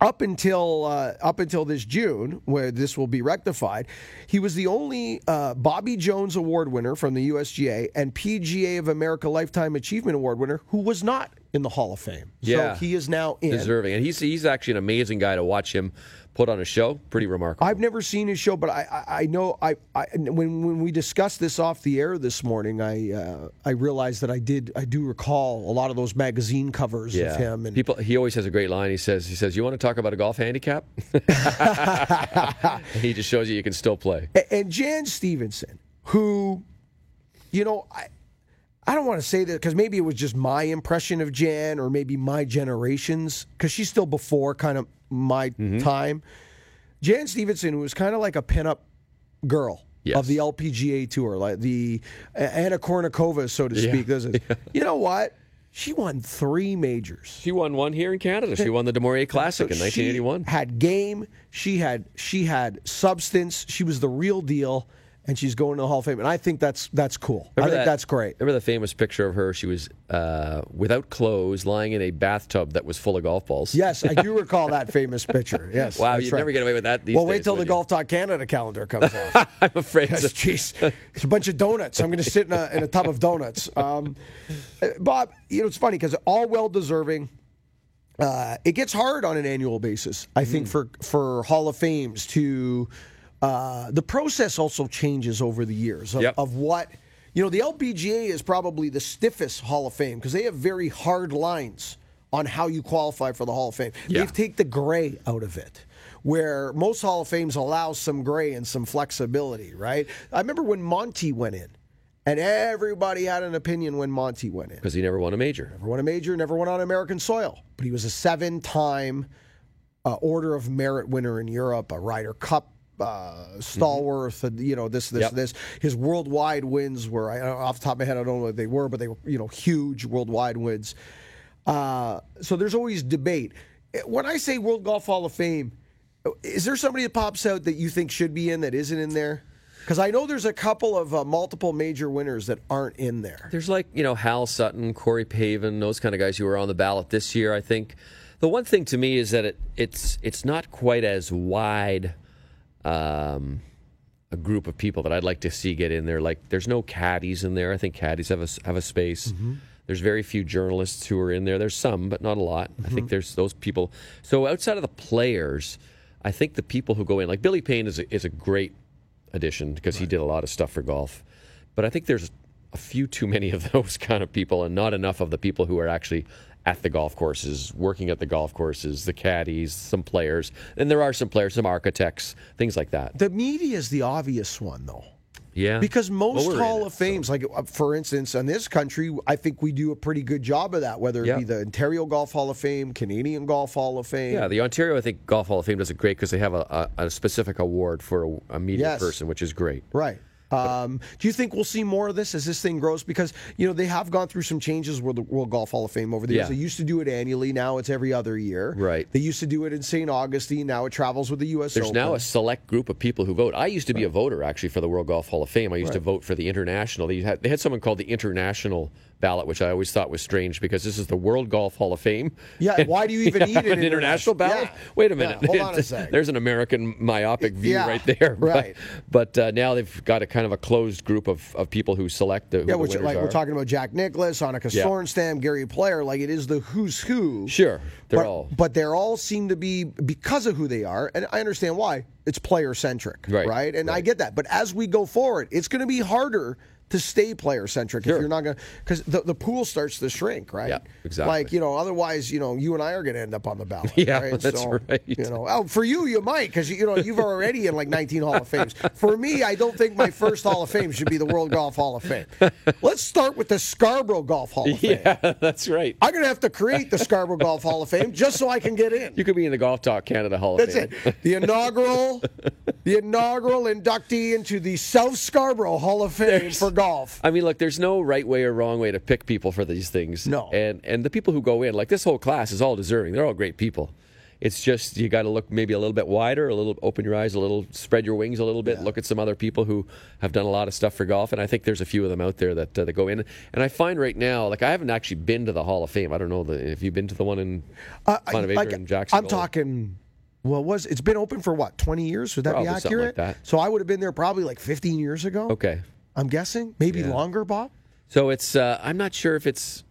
up until uh, up until this June, where this will be rectified, he was the only uh, Bobby Jones Award winner from the USGA and PGA of America Lifetime Achievement Award winner who was not in the Hall of Fame. Yeah. so he is now in. deserving, and he's he's actually an amazing guy to watch him put on a show. Pretty remarkable. I've never seen his show, but I, I, I know I, I when when we discussed this off the air this morning, I uh, I realized that I did I do recall a lot of those magazine covers of him and people. He always has a great line. He says, "He says, you want to talk about a golf handicap?" he just shows you you can still play. A- And Jan Stephenson, who, you know, I, I don't want to say that because maybe it was just my impression of Jan or maybe my generation's, because she's still before kind of my Mm-hmm. time. Jan Stephenson, was kind of like a pinup girl. Yes. Of the LPGA tour, like the Anna Kournikova, so to speak. This is, you know what? She won three majors. She won one here in Canada. She won the du Maurier Classic in 1981. She had game. She had she had substance. She was the real deal, and she's going to the Hall of Fame. And I think that's that's cool. I think that- that's great. Remember the famous picture of her? She was uh, without clothes, lying in a bathtub that was full of golf balls. Yes, I do recall that famous picture. Yes. Wow, you'd right. never get away with that these well, days, wait till the you? Golf Talk Canada calendar comes out. I'm afraid. Yes. Jeez, it's a bunch of donuts. I'm going to sit in a, in a tub of donuts. Um, Bob, you know it's funny because all well deserving. Uh, it gets hard on an annual basis. I think Hmm. for for Hall of Fames to uh, the process also changes over the years of, Yep. of what you know. The LPGA is probably the stiffest Hall of Fame because they have very hard lines on how you qualify for the Hall of Fame. Yeah. They've take the gray out of it. Where most Hall of Fames allow some gray and some flexibility, right? I remember when Monty went in, and everybody had an opinion when Monty went in. because he never won a major. Never won a major, never won on American soil. But he was a seven time uh, Order of Merit winner in Europe, a Ryder Cup uh, stalwart, and, you know, this, this, Yep. this. His worldwide wins were, I, off the top of my head, I don't know what they were, but they were, you know, huge worldwide wins. Uh, so there's always debate. When I say World Golf Hall of Fame, is there somebody that pops out that you think should be in that isn't in there? Because I know there's a couple of uh, multiple major winners that aren't in there. There's like you know Hal Sutton, Corey Pavin, those kind of guys who were on the ballot this year. I think the one thing to me is that it, it's it's not quite as wide um, a group of people that I'd like to see get in there. Like there's no caddies in there. I think caddies have a have a space. There's very few journalists who are in there. There's some, but not a lot. I think there's those people. So outside of the players, I think the people who go in, like Billy Payne, is a, is a great addition because he did a lot of stuff for golf. But I think there's a few too many of those kind of people, and not enough of the people who are actually at the golf courses, working at the golf courses, the caddies, some players, and there are some players, some architects, things like that. The media is the obvious one, though. Yeah, Because most Well, Hall it, of Fames, like uh, for instance, in this country, I think we do a pretty good job of that. Whether it Yeah. be the Ontario Golf Hall of Fame, Canadian Golf Hall of Fame, Yeah, the Ontario, I think Golf Hall of Fame does it great because they have a, a, a specific award for a, a media Yes. person, which is great. Right. Um, do you think we'll see more of this as this thing grows? Because you know they have gone through some changes with the World Golf Hall of Fame over the years. Yeah. They used to do it annually. Now it's every other year. Right. They used to do it in St. Augustine. Now it travels with the U.S. There's Open. now a select group of people who vote. I used to be a voter actually for the World Golf Hall of Fame. I used to vote for the international. They had, they had something called the international ballot, which I always thought was strange because this is the World Golf Hall of Fame. Yeah, why do you even need an an international international- ballot? Yeah. Wait a Yeah, minute. hold on a sec. There's an American myopic view Yeah, right there. Right. But, uh, now they've got a kind of a closed group of, of people who select the, who Yeah, which like are. we're talking about Jack Nicklaus, Annika Yeah. Sorenstam, Gary Player. Like it is the who's who. Sure, they're but, all but they're all seem to be because of who they are, and I understand why. It's player centric, Right, And I get that. But as we go forward, it's going to be harder to stay player centric if you're not going to because the, the pool starts to shrink, right? Yeah, exactly. Like you know, otherwise, you know, you and I are going to end up on the ballot. Yeah, right? that's So, right. You know, oh, for you, you might because you know you've already in like 19 Hall of Fames. For me, I don't think my first Hall of Fame should be the World Golf Hall of Fame. Let's start with the Scarborough Golf Hall of Fame. Yeah, that's right. I'm going to have to create the Scarborough Golf Hall of Fame just so I can get in. You could be in the Golf Talk Canada Hall of That's Fame. it. The inaugural, the inaugural inductee into the South Scarborough Hall of Fame for golf. I mean, look, there's no right way or wrong way to pick people for these things. No. And and the people who go in, like this whole class is all deserving. They're all great people. It's just you got to look maybe a little bit wider, a little open your eyes, a little spread your wings a little bit. Look at some other people who have done a lot of stuff for golf, and I think there's a few of them out there that uh, that go in. And I find right now, like I haven't actually been to the Hall of Fame. I don't know the, if you've been to the one in Uh, Bonavista like, and. I'm talking. Well, it was it's been open for what 20 years? Would that Probably be accurate? like that. So I would have been there probably like 15 years ago. Okay. I'm guessing maybe Yeah. longer, Bob. So it's uh, I'm not sure if it's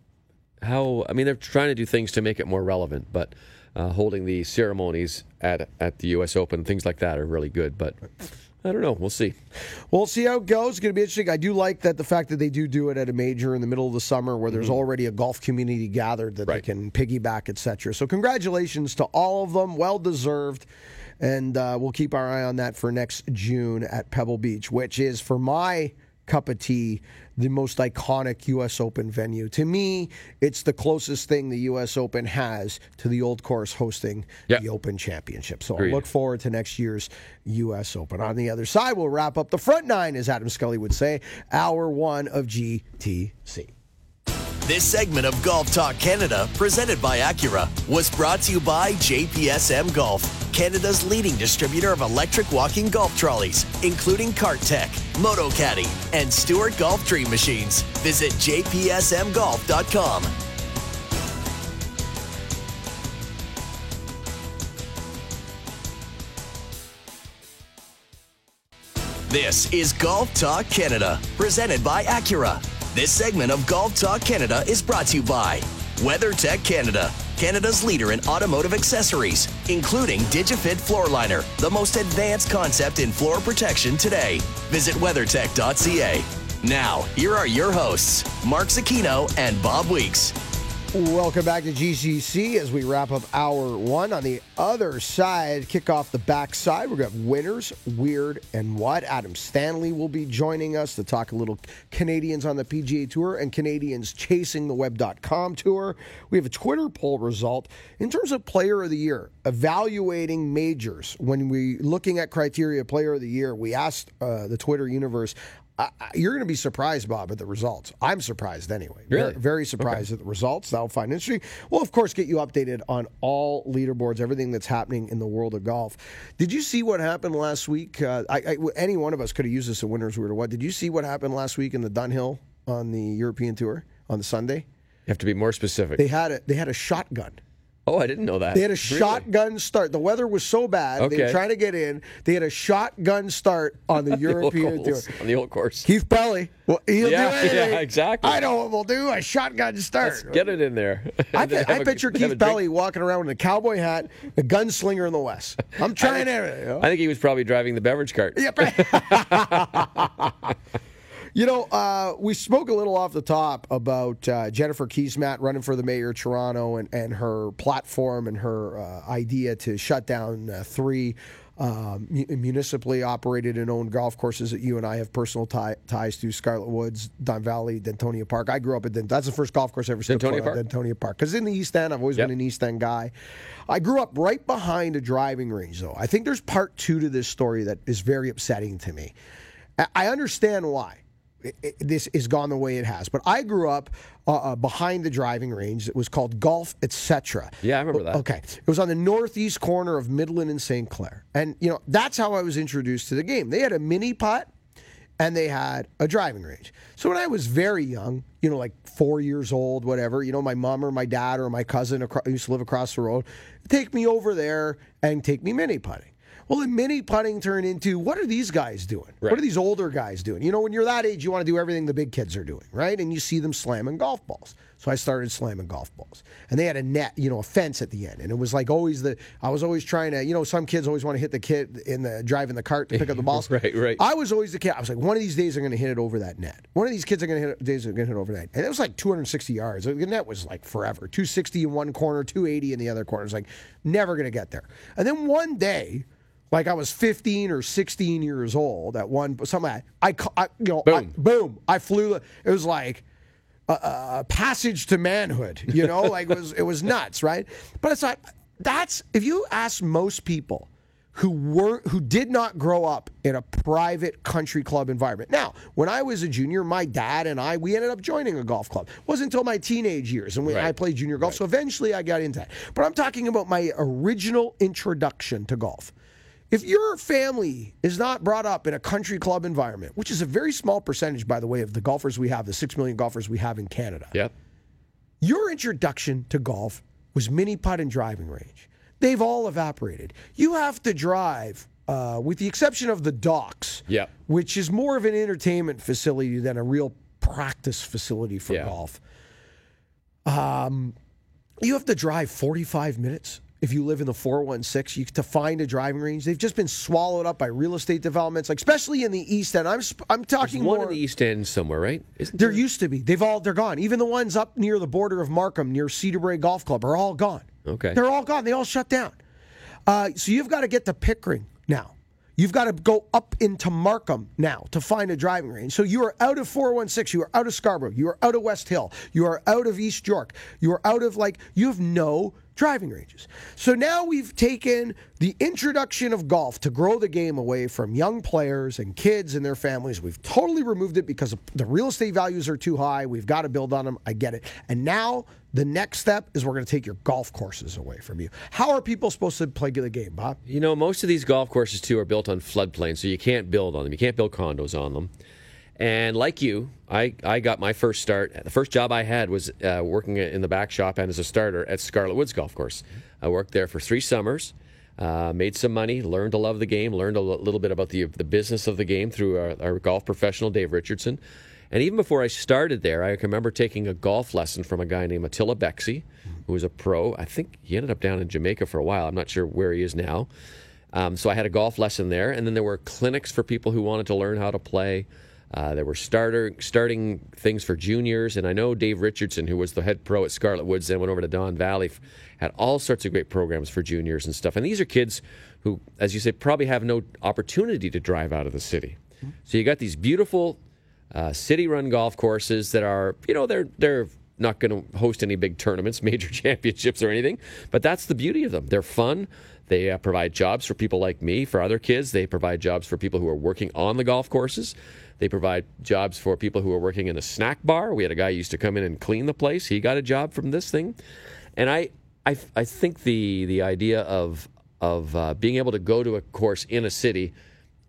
how I mean they're trying to do things to make it more relevant, but uh, holding the ceremonies at at the U.S. Open things like that are really good. But I don't know. We'll see. We'll see how it goes. It's going to be interesting. I do like that the fact that they do do it at a major in the middle of the summer where there's already a golf community gathered that Mm-hmm. Right. they can piggyback, etc. So congratulations to all of them. Well deserved. And uh, we'll keep our eye on that for next June at Pebble Beach, which is for my cup of tea the most iconic U.S. Open venue. To me, it's the closest thing the U.S. Open has to the old course hosting Yeah. the Open Championship. So I look forward to next year's U.S. Open. On the other side, we'll wrap up the front nine, as Adam Scully would say, hour one of GTC. This segment of Golf Talk Canada, presented by Acura, was brought to you by JPSM Golf, Canada's leading distributor of electric walking golf trolleys, including CartTek, Moto Caddy, and Stewart Golf Dream Machines. Visit jpsmgolf.com. This is Golf Talk Canada, presented by Acura. This segment of Golf Talk Canada is brought to you by WeatherTech Canada, Canada's leader in automotive accessories, including DigiFit Floor Liner, the most advanced concept in floor protection today. Visit weathertech.ca. Now, here are your hosts, Mark Zecchino and Bob Weeks. Welcome back to GTC as we wrap up hour one. On the other side, kick off the backside. We've got winners, weird, and what. Adam Stanley will be joining us to talk a little Canadians on the PGA Tour and Canadians chasing the web.com tour. We have a Twitter poll result in terms of player of the year, evaluating majors. When we looking at criteria player of the year, we asked uh, the Twitter universe, I, I, you're going to be surprised, Bob, at the results. I'm surprised anyway. Really? Very, very surprised okay. at the results. That'll find interesting. We'll, of course, get you updated on all leaderboards, everything that's happening in the world of golf. Did you see what happened last week? Uh, I, any one of us could have used this in Winners Weird or What. Did you see what happened last week in the Dunhill on the European Tour on the Sunday? You have to be more specific. They had a, they had a shotgun Oh, I didn't know that. They had a really? shotgun start. The weather was so bad. Okay. They were trying to get in. They had a shotgun start on the European the tour. On the old course. Keith Pelley. Well, he'll yeah, do anything. Yeah, exactly. I know what we'll do. A shotgun start. Let's get it in there. I, I picture Keith Pelley walking around with a cowboy hat, a gunslinger in the West. I'm trying I think, You know? I think he was probably driving the beverage cart. Yep. You know, uh, we spoke a little off the top about uh, Jennifer Keesmaat running for the mayor of Toronto and, and her platform and her uh, idea to shut down uh, three um, municipally operated and owned golf courses that you and I have personal tie, ties to Scarlett Woods, Don Valley, Dentonia Park. I grew up at Dent- that's the first golf course I ever stepped Dentonia Park. Dentonia Park. Because in the East End, I've always yep. been an East End guy. I grew up right behind a driving range, though. I think there's part two to this story that is very upsetting to me. I understand why this has gone the way it has. But I grew up uh, uh, behind the driving range. It was called Golf Etc. Yeah, I remember that. Okay, it was on the northeast corner of Midland and St. Clair, and you know that's how I was introduced to the game. They had a mini putt. And they had a driving range. So when I was very young, you know, like four years old, whatever, you know, my mom or my dad or my cousin across, used to live across the road, take me over there and take me mini putting. Well, the mini putting turned into what are these guys doing? Right. What are these older guys doing? You know, when you're that age, you want to do everything the big kids are doing, right? And you see them slamming golf balls. So I started slamming golf balls. And they had a net, you know, a fence at the end. And it was like always the, I was always trying to, you know, some kids always want to hit the kid in the, driving the cart to pick up the balls. right, right. I was always the kid. I was like, one of these days I'm going to hit it over that net. One of these kids are going to hit, days are going to hit over that. And it was like 260 yards. The net was like forever. 260 in one corner, 280 in the other corner. It's like, never going to get there. And then one day, like I was 15 or 16 years old at one something like I, I you know boom. I, boom I flew it was like a, a passage to manhood you know like it was it was nuts right but it's like that's if you ask most people who were who did not grow up in a private country club environment. Now, when I was a junior, my dad and I we ended up joining a golf club. It wasn't until my teenage years and we, right. I played junior golf. Right. So eventually I got into that. But I'm talking about my original introduction to golf. If your family is not brought up in a country club environment, which is a very small percentage, by the way, of the golfers we have, the six million golfers we have in Canada, yep. your introduction to golf was mini putt and driving range. They've all evaporated. You have to drive, uh, with the exception of the docks, yep. which is more of an entertainment facility than a real practice facility for golf. Um, you have to drive 45 minutes if you live in the 416 you, to find a driving range they've just been swallowed up by real estate developments like especially in the east end i'm i'm talking There's one more, in the east end somewhere right Isn't there, there used to be they've all they're gone even the ones up near the border of markham near cedarbrae golf club are all gone okay they're all gone they all shut down uh, so you've got to get to pickering now You've got to go up into Markham now to find a driving range. So you are out of 416. You are out of Scarborough. You are out of West Hill. You are out of East York. You are out of like, you have no driving ranges. So now we've taken the introduction of golf to grow the game away from young players and kids and their families. We've totally removed it because the real estate values are too high. We've got to build on them. I get it. And now the next step is we're going to take your golf courses away from you. How are people supposed to play the game, Bob? You know, most of these golf courses too are built on floodplains, so you can't build on them. You can't build condos on them. And like you, I, I got my first start. The first job I had was uh, working in the back shop and as a starter at Scarlett Woods Golf Course. I worked there for three summers, uh, made some money, learned to love the game, learned a l- little bit about the, the business of the game through our, our, golf professional, Dave Richardson. And even before I started there, I can remember taking a golf lesson from a guy named Attila Bexy, who was a pro. I think he ended up down in Jamaica for a while. I'm not sure where he is now. Um, so I had a golf lesson there. And then there were clinics for people who wanted to learn how to play. Uh, there were starter starting things for juniors, and I know Dave Richardson, who was the head pro at Scarlett Woods, then went over to Don Valley, had all sorts of great programs for juniors and stuff. And these are kids who, as you say, probably have no opportunity to drive out of the city. So you got these beautiful uh, city-run golf courses that are, you know, they're they're not going to host any big tournaments, major championships, or anything. But that's the beauty of them. They're fun. They uh, provide jobs for people like me, for other kids. They provide jobs for people who are working on the golf courses. They provide jobs for people who are working in a snack bar. We had a guy used to come in and clean the place. He got a job from this thing. And I, I, I think the the idea of of uh, being able to go to a course in a city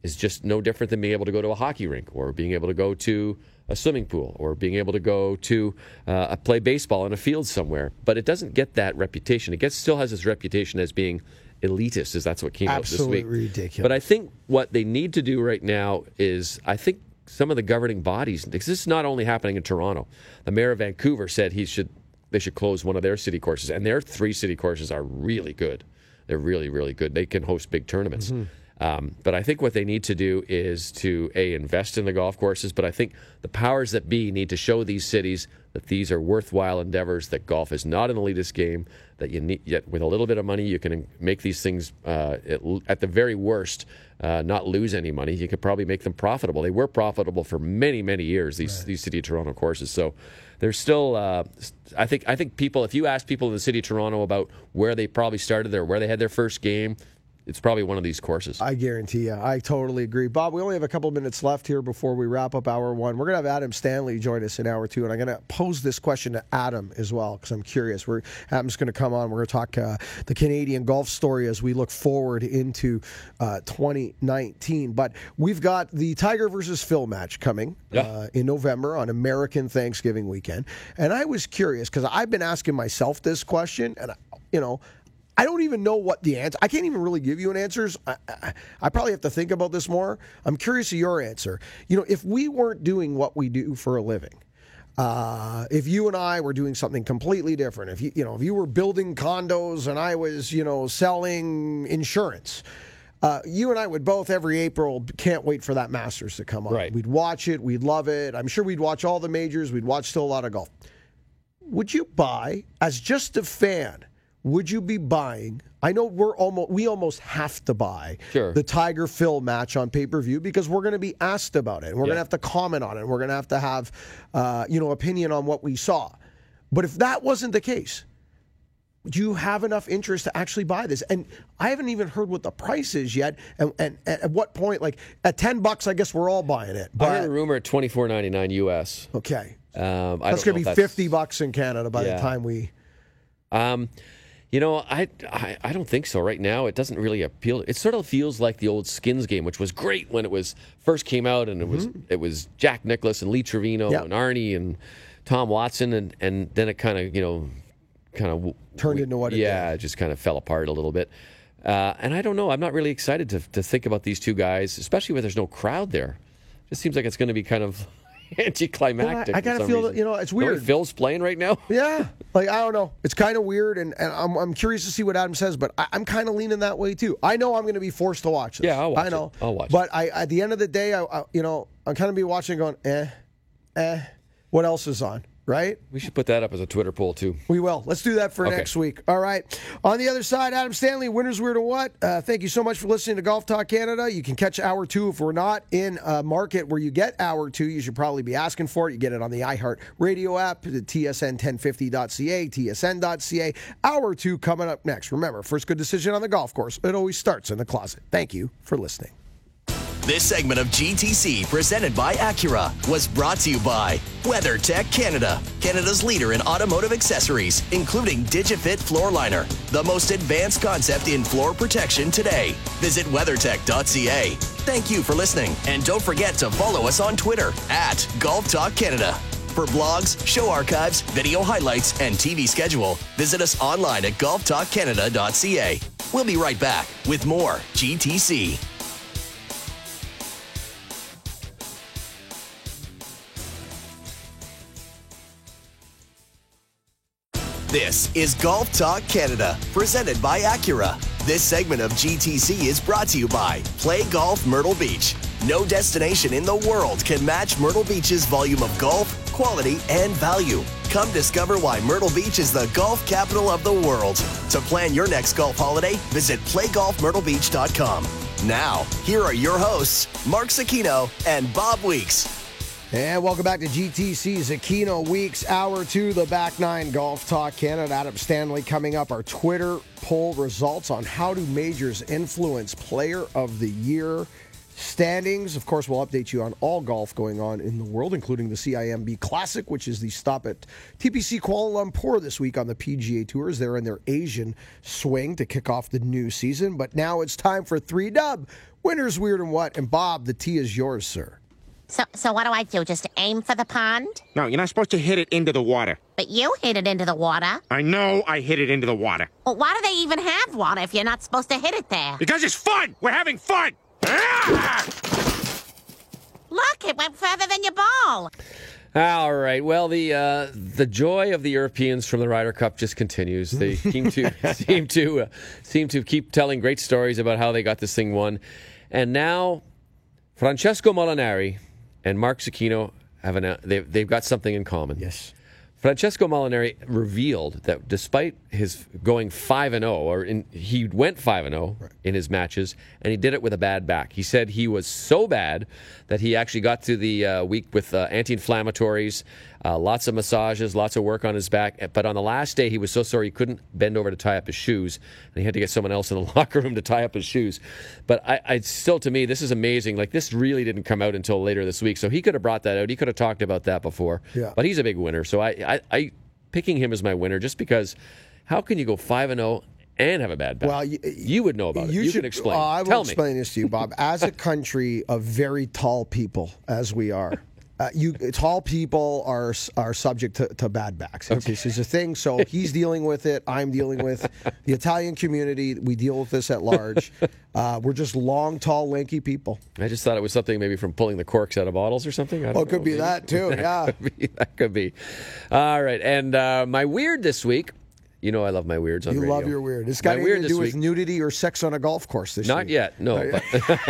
is just no different than being able to go to a hockey rink or being able to go to a swimming pool or being able to go to uh, play baseball in a field somewhere. But it doesn't get that reputation. It gets still has this reputation as being elitist, as that's what came Absolutely out this week. ridiculous. But I think what they need to do right now is I think some of the governing bodies. Because this is not only happening in Toronto. The mayor of Vancouver said he should they should close one of their city courses, and their three city courses are really good. They're really really good. They can host big tournaments. Mm-hmm. Um, but I think what they need to do is to a invest in the golf courses. But I think the powers that be need to show these cities that these are worthwhile endeavors. That golf is not an elitist game. That you need yet with a little bit of money you can make these things uh, at, at the very worst uh, not lose any money. You could probably make them profitable. They were profitable for many many years. These these City of Toronto courses. So there's still uh, I think I think people if you ask people in the City of Toronto about where they probably started there, where they had their first game. It's probably one of these courses. I guarantee you. I totally agree. Bob, we only have a couple minutes left here before we wrap up hour one. We're going to have Adam Stanley join us in hour two, and I'm going to pose this question to Adam as well because I'm curious. We're, Adam's going to come on. We're going to talk uh, the Canadian golf story as we look forward into uh, 2019. But we've got the Tiger versus Phil match coming Yeah. uh, in November on American Thanksgiving weekend. And I was curious because I've been asking myself this question, and, I, you know, I don't even know what the answer. I can't even really give you an answer. I, I, I probably have to think about this more. I'm curious of your answer. You know, if we weren't doing what we do for a living, uh, if you and I were doing something completely different, if you you know if you were building condos and I was you know selling insurance, uh, you and I would both every April can't wait for that Masters to come on. Right. We'd watch it. We'd love it. I'm sure we'd watch all the majors. We'd watch still a lot of golf would you buy as just a fan would you be buying i know we're almost we almost have to buy Sure. the tiger phil match on pay-per-view because we're going to be asked about it and we're going to have to comment on it and we're going to have to have uh, you know opinion on what we saw but if that wasn't the case do you have enough interest to actually buy this? And I haven't even heard what the price is yet. And, and, and at what point, like at ten bucks, I guess we're all buying it. I heard But a rumor at twenty four ninety nine US. okay, Um, I that's going to be fifty bucks in Canada by the time we. Um, you know, I, I I don't think so. Right now, it doesn't really appeal. It sort of feels like the old Skins game, which was great when it was first came out, and it was it was Jack Nicklaus and Lee Trevino Mm-hmm. And Arnie and Tom Watson, and and then it kind of you know kind of Turned into what it yeah, it just kind of fell apart a little bit. Uh, and I don't know. I'm not really excited to to think about these two guys, especially when there's no crowd there. It just seems like it's going to be kind of anticlimactic. Well, I- I for kinda feel that, reason. you know, it's weird. Phil's playing right now. Yeah, like I don't know. It's kind of weird, and, and I'm, I'm curious to see what Adam says. But I, I'm kind of leaning that way too. I know I'm going to be forced to watch this. Yeah, I'll watch I know. it. I'll watch But I, at the end of the day, I, I you know, I'm kind of be watching, going, eh, eh. What else is on? Right? We should put that up as a Twitter poll too. We will. Let's do that for Okay. next week. All right. On the other side, Adam Stanley, winners weird or what? Uh, thank you so much for listening to Golf Talk Canada. You can catch hour two if we're not in a market where you get hour two. You should probably be asking for it. You get it on the iHeart Radio app, the TSN1050.ca, TSN.ca. Hour two coming up next. Remember, first good decision on the golf course. It always starts in the closet. Thank you for listening. This segment of GTC, presented by Acura, was brought to you by WeatherTech Canada, Canada's leader in automotive accessories, including DigiFit Floor Liner, the most advanced concept in floor protection today. Visit WeatherTech.ca. Thank you for listening, and don't forget to follow us on Twitter at Golf Talk Canada. For blogs, show archives, video highlights, and TV schedule, visit us online at golftalkcanada.ca. We'll be right back with more GTC. This is Golf Talk Canada, presented by Acura. This segment of GTC is brought to you by Play Golf Myrtle Beach. No destination in the world can match Myrtle Beach's volume of golf, quality, and value. Come discover why Myrtle Beach is the golf capital of the world. To plan your next golf holiday, visit playgolfmyrtlebeach.com. Now, here are your hosts, Mark Zecchino and Bob Weeks. And welcome back to GTC Zecchino Weeks, Hour 2, the Back Nine Golf Talk Canada. Adam Stanley coming up. Our Twitter poll results on how do majors influence Player of the Year standings. Of course, we'll update you on all golf going on in the world, including the CIMB Classic, which is the stop at TPC Kuala Lumpur this week on the PGA Tours. They're in their Asian swing to kick off the new season. But now it's time for three dub. Winners, weird, and what? And Bob, the tee is yours, sir. So, so what do I do? Just aim for the pond? No, you're not supposed to hit it into the water. But you hit it into the water. I know I hit it into the water. Well, why do they even have water if you're not supposed to hit it there? Because it's fun! We're having fun! Ah! Look, it went further than your ball. All right. Well, the uh, the joy of the Europeans from the Ryder Cup just continues. They seem to seem to uh, seem to keep telling great stories about how they got this thing won, and now Francesco Molinari and Mark Zecchino have an they've, they've got something in common. Yes. Francesco Molinari revealed that despite his going 5 and 0 or in, he went 5 and 0 in his matches and he did it with a bad back. He said he was so bad that he actually got to the uh, week with uh, anti-inflammatories, uh, lots of massages, lots of work on his back, but on the last day he was so sore he couldn't bend over to tie up his shoes and he had to get someone else in the locker room to tie up his shoes. But I, I still to me this is amazing. Like this really didn't come out until later this week. So he could have brought that out. He could have talked about that before. Yeah. But he's a big winner. So I, I, I picking him as my winner just because how can you go 5 and 0 and have a bad back? Well, you, you would know about it. You, should, can explain. Uh, I will Tell me. explain this to you, Bob. As a country of very tall people, as we are, uh, you tall people are are subject to, to bad backs. It's, This is a thing. So he's dealing with it. I'm dealing with the Italian community. We deal with this at large. Uh, we're just long, tall, lanky people. I just thought it was something maybe from pulling the corks out of bottles or something. I don't Oh, it could know, be maybe. that too. Yeah. could be, that could be. All right. And uh, my weird this week, you know I love my weirds on You radio. love your weird. It's My got weird anything to do with nudity or sex on a golf course this year. Not yet, no.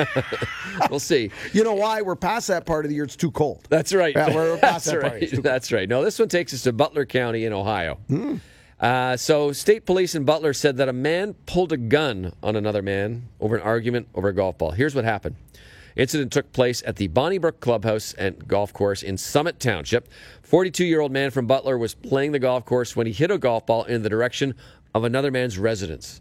we'll see. You know why? We're past that part of the year. It's too cold. That's right. Yeah, we're past That's that right. Too- That's right. No, this one takes us to Butler County in Ohio. Hmm. Uh, so, state police in Butler said that a man pulled a gun on another man over an argument over a golf ball. Here's what happened. Incident took place at the Bonnie Brook Clubhouse and Golf Course in Summit Township. 42-year-old man from Butler was playing the golf course when he hit a golf ball in the direction of another man's residence.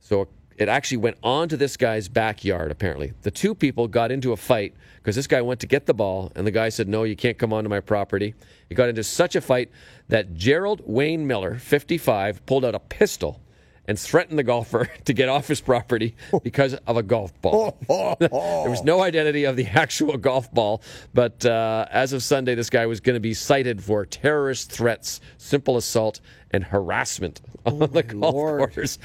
So it actually went onto this guy's backyard, apparently. The two people got into a fight because this guy went to get the ball, and the guy said, No, you can't come onto my property. He got into such a fight that Gerald Wayne Miller, 55, pulled out a pistol and threatened the golfer to get off his property because of a golf ball. there was no identity of the actual golf ball, but uh, as of Sunday, this guy was going to be cited for terrorist threats, simple assault, and harassment on the golf Lord. course.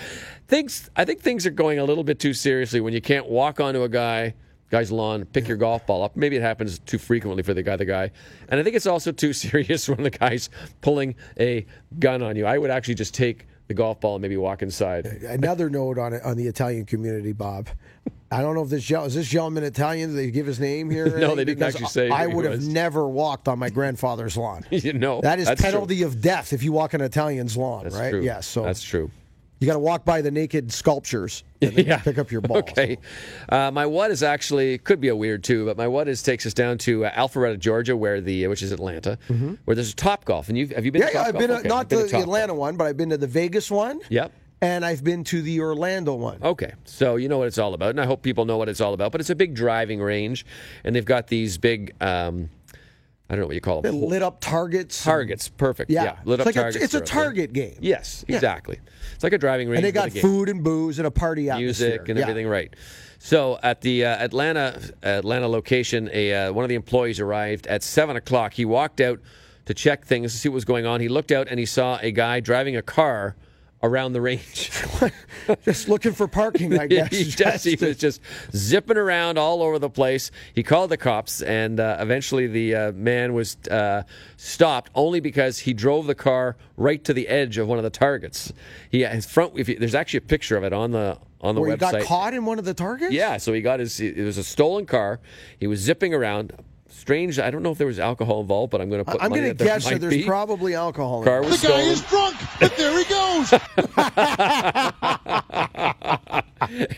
Things, I think things are going a little bit too seriously when you can't walk onto a guy. Guy's lawn, pick your golf ball up. Maybe it happens too frequently for the guy, the guy, and I think it's also too serious when the guy's pulling a gun on you. I would actually just take the golf ball and maybe walk inside. Another note on it on the Italian community, Bob. I don't know if this is this gentleman Italian. Did they give his name here? No, they didn't Because actually say I would have never walked on my grandfather's lawn. you know That is that's true. penalty of death if you walk on an Italian's lawn, That's right? true. Yes. So that's true. You got to walk by the naked sculptures and then yeah. pick up your ball. Okay. Uh, my what is actually could be a weird too, but my what is takes us down to uh, Alpharetta, Georgia, where the which is Atlanta, where there's a Top Golf, and you have you been? Yeah, to yeah. I've been Okay, not been the, Atlanta one, but I've been to the Vegas one. Yep. And I've been to the Orlando one. Okay, so you know what it's all about, and I hope people know what it's all about. But it's a big driving range, and they've got these big, um, I don't know what you call They them, lit up targets. targets. Perfect. Yeah. Yeah, lit It's up like a- targets. it's a throughout there. target game. Yes, Yeah. exactly. It's like a driving range. And they got food and booze and a party atmosphere. music and everything right. So at the uh, Atlanta Atlanta location, a uh, one of the employees arrived at seven o'clock. He walked out to check things to see what was going on. He looked out and he saw a guy driving a car around the range. Just looking for parking, I guess. he, just, he was just zipping around all over the place. He called the cops, and uh, eventually the uh, man was uh, stopped only because he drove the car right to the edge of one of the targets. He his front. You, there's actually a picture of it on the on the Where he website. got caught in one of the targets? Yeah, so he got his. It was a stolen car. He was zipping around. Strange. I don't know if there was alcohol involved, but I'm going to put. I'm going to that there guess that there's be. probably alcohol car it. was The guy is drunk, but there he goes.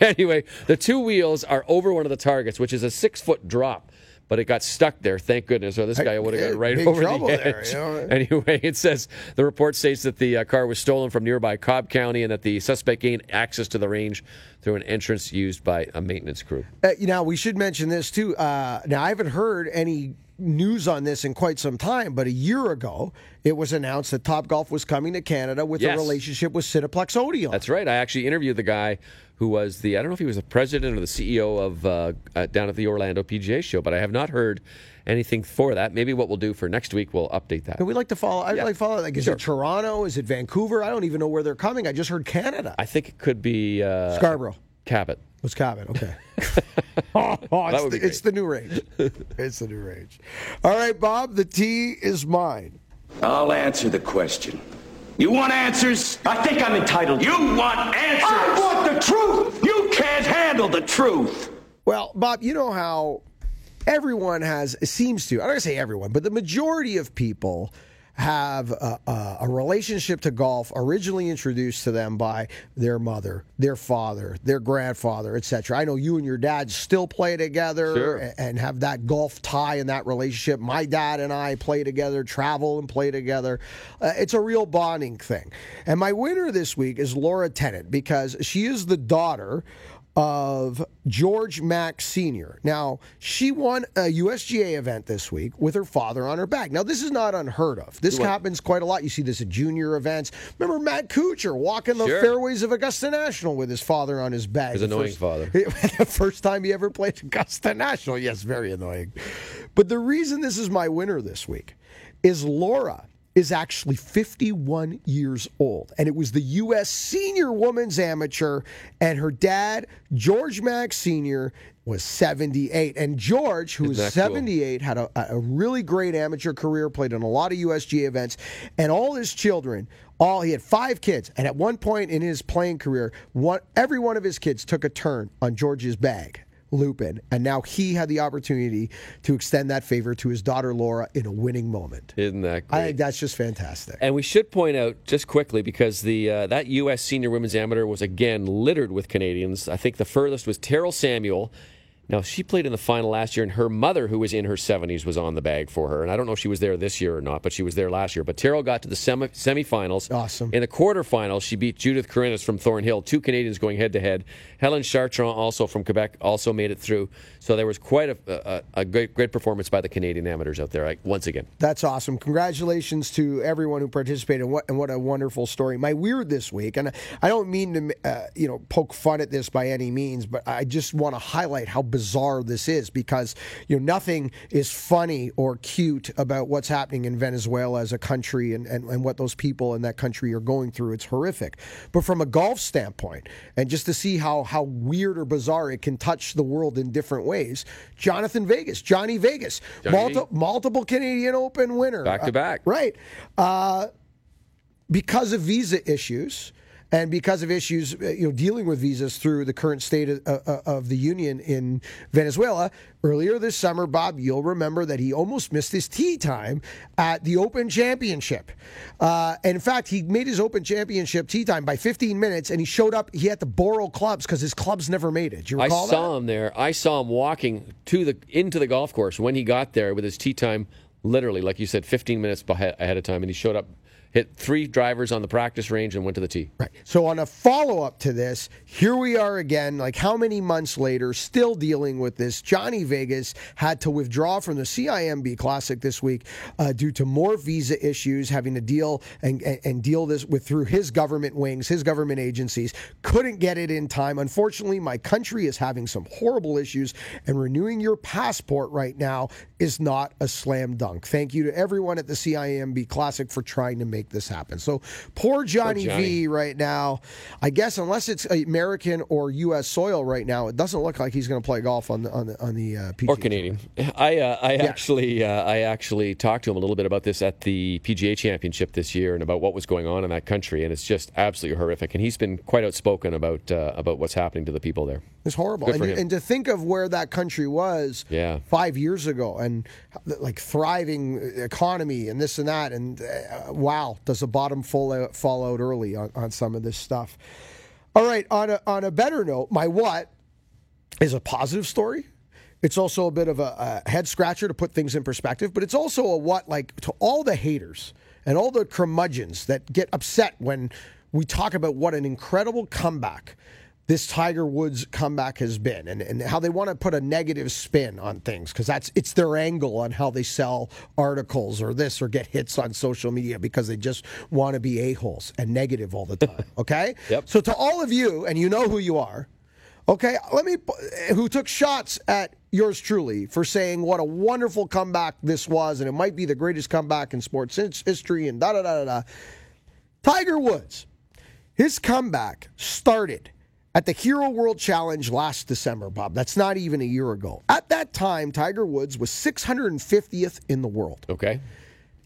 anyway, the two wheels are over one of the targets, which is a six foot drop. But it got stuck there. Thank goodness, or this guy would have got right big over the there, edge. you know? Anyway, it says the report states that the uh, car was stolen from nearby Cobb County and that the suspect gained access to the range through an entrance used by a maintenance crew. Uh, you know, we should mention this too. Uh, now, I haven't heard any news on this in quite some time, but a year ago, it was announced that Top Golf was coming to Canada with Yes. a relationship with Cineplex Odeon. That's right. I actually interviewed the guy who was the I don't know if he was the president or the CEO of uh, uh, down at the Orlando PGA show, but I have not heard anything for that. Maybe what we'll do for next week, we'll update that. And we like to follow. I Yeah. like to follow. Like, is Sure. it Toronto? Is it Vancouver? I don't even know where they're coming. I just heard Canada. I think it could be uh, Scarborough. Cabot. What's Cabot? Okay. oh, oh, it's, the, it's the new range. it's the new range. All right, Bob. The tee is mine. I'll answer the question. You want answers? I think I'm entitled. You want answers? I want the truth! You can't handle the truth! Well, Bob, you know how everyone has seems to. I'm not gonna say everyone, but the majority of people have a, a, a relationship to golf originally introduced to them by their mother, their father, their grandfather, etc. I know you and your dad still play together Sure. a- and have that golf tie and that relationship. My dad and I play together, travel and play together. Uh, it's a real bonding thing. And my winner this week is Laura Tennant because she is the daughter of George Mack Sr. Now, she won a USGA event this week with her father on her back. Now, this is not unheard of. This happens quite a lot. You see this at junior events. Remember Matt Kuchar walking the Sure. fairways of Augusta National with his father on his back. His The annoying first- father. the first time he ever played Augusta National. Yes, very annoying. But the reason this is my winner this week is Laura is actually 51 years old. And it was the U.S. Senior Women's Amateur, and her dad, George Mack Sr., was 78. And George, who is Isn't that cool? 78, had a, a really great amateur career, played in a lot of USGA events, and all his children. All he had five kids, and at one point in his playing career, one every one of his kids took a turn on George's bag. Lupin, and now he had the opportunity to extend that favor to his daughter Laura in a winning moment. Isn't that great? I think that's just fantastic. And we should point out just quickly because the uh, that U.S. Senior Women's Amateur was again littered with Canadians. I think the furthest was Terrill Samuel. Now she played in the final last year, and her mother, who was in her 70s, was on the bag for her. And I don't know if she was there this year or not, but she was there last year. But Terrill got to the semi- semifinals. Awesome. In the quarterfinals, she beat Judith Kyrinis from Thornhill. Two Canadians going head to head. Helen Chartrand, also from Quebec, also made it through. So there was quite a, a, a great great performance by the Canadian amateurs out there. Once again. That's awesome. Congratulations to everyone who participated. And what, and what a wonderful story. My weird this week, and I don't mean to, uh, you know, poke fun at this by any means, but I just want to highlight how bizarre this is because you know nothing is funny or cute about what's happening in Venezuela as a country and, and, and what those people in that country are going through. It's horrific. But from a golf standpoint, and just to see how how weird or bizarre it can touch the world in different ways, Jhonattan Vegas, Johnny Vegas, Johnny. multi- multiple Canadian Open winner, Back to Uh, back. right? Uh, because of visa issues and because of issues, uh, you know, dealing with visas through the current state of, uh, of the union in Venezuela. Earlier this summer, Bob, you'll remember that he almost missed his tee time at the Open Championship. Uh, and in fact, he made his Open Championship tee time by 15 minutes, and he showed up. He had to borrow clubs because his clubs never made it. Do you I recall saw that? him there. I saw him walking to the into the golf course when he got there with his tee time, literally, like you said, 15 minutes ahead of time, and he showed up, hit three drivers on the practice range, and went to the tee. Right. So on a follow up to this, here we are again, like how many months later, still dealing with this. Johnny Vegas had to withdraw from the CIMB Classic this week uh, due to more visa issues, having to deal and, and, and deal this with through his government wings, his government agencies. Couldn't get it in time. Unfortunately, my country is having some horrible issues, and renewing your passport right now is not a slam dunk. Thank you to everyone at the CIMB Classic for trying to make this happen. So poor Johnny, Johnny. V right now. I guess unless it's American or U.S. soil right now, it doesn't look like he's going to play golf on the on the on the uh, PGA Or Canadian. I uh, I actually uh, I actually talked to him a little bit about this at the PGA Championship this year and about what was going on in that country, and it's just absolutely horrific. And he's been quite outspoken about uh, about what's happening to the people there. It's horrible. And, and to think of where that country was Yeah. five years ago and like thriving economy and this and that. And uh, does the bottom fall out, fall out early on, on some of this stuff. All right, on a, on a better note, my what is a positive story. It's also a bit of a, a head scratcher to put things in perspective, but it's also a what like to all the haters and all the curmudgeons that get upset when we talk about what an incredible comeback this Tiger Woods comeback has been and, and how they want to put a negative spin on things because that's it's their angle on how they sell articles or this or get hits on social media because they just want to be a-holes and negative all the time. Okay? Yep. So to all of you, and you know who you are, okay, let me who took shots at yours truly for saying what a wonderful comeback this was, and it might be the greatest comeback in sports since history, and da da da da da. Tiger Woods, his comeback started at the Hero World Challenge last December, Bob. That's not even a year ago. At that time, Tiger Woods was 650th in the world. Okay.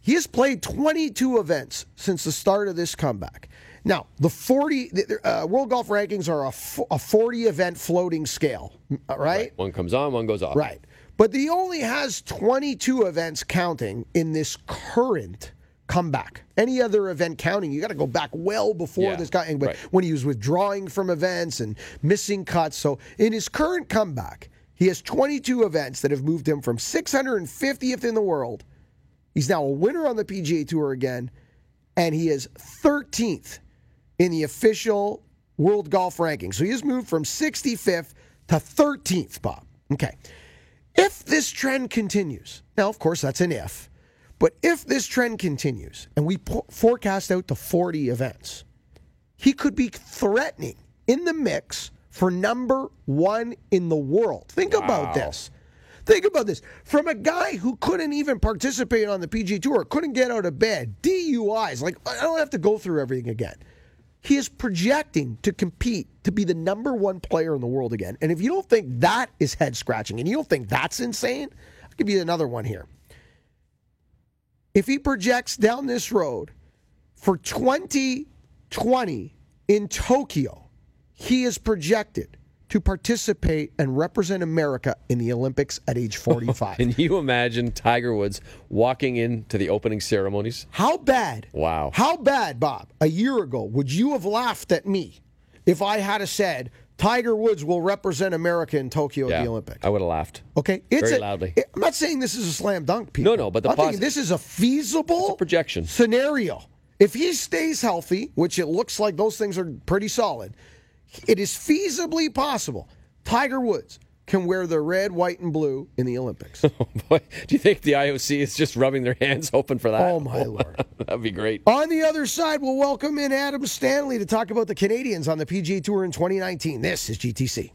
He has played 22 events since the start of this comeback. Now, the 40 the, uh, World Golf Rankings are a, f- a 40 event floating scale, uh, right? One comes on, one goes off. Right. But he only has 22 events counting in this current comeback. Any other event counting, you got to go back well before Yeah, this guy. But right. when he was withdrawing from events and missing cuts, so in his current comeback, he has 22 events that have moved him from 650th in the world. He's now a winner on the PGA Tour again, and he is 13th in the official World Golf ranking. So he has moved from 65th to 13th, Bob. Okay. If this trend continues, now, of course, that's an if, but if this trend continues and we po- forecast out to 40 events, he could be threatening in the mix for number one in the world. Think about this. Think about this. From a guy who couldn't even participate on the PG Tour, couldn't get out of bed, DUIs, like, I don't have to go through everything again. He is projecting to compete to be the number one player in the world again. And if you don't think that is head scratching and you don't think that's insane, I'll give you another one here. If he projects down this road for 2020 in Tokyo, he is projected to participate and represent America in the Olympics at age 45. Can you imagine Tiger Woods walking into the opening ceremonies? How bad? Wow. How bad, Bob? A year ago, would you have laughed at me if I had said Tiger Woods will represent America in Tokyo at the Olympics? I would have laughed. Okay, it's Very a- loudly. it- I'm not saying this is a slam dunk, people. No, no, but the I'm posi- this is a feasible a projection. scenario. If he stays healthy, which it looks like those things are pretty solid, it is feasibly possible. Tiger Woods can wear the red, white, and blue in the Olympics. Oh, boy, do you think the IOC is just rubbing their hands open for that? Oh, my Lord. That'd be great. On the other side, we'll welcome in Adam Stanley to talk about the Canadians on the PGA Tour in 2019. This is GTC.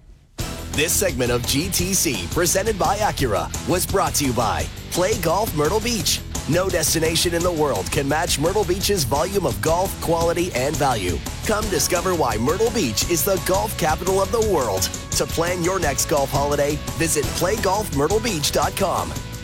This segment of GTC, presented by Acura, was brought to you by Play Golf Myrtle Beach. No destination in the world can match Myrtle Beach's volume of golf, quality, and value. Come discover why Myrtle Beach is the golf capital of the world. To plan your next golf holiday, visit playgolfmyrtlebeach.com.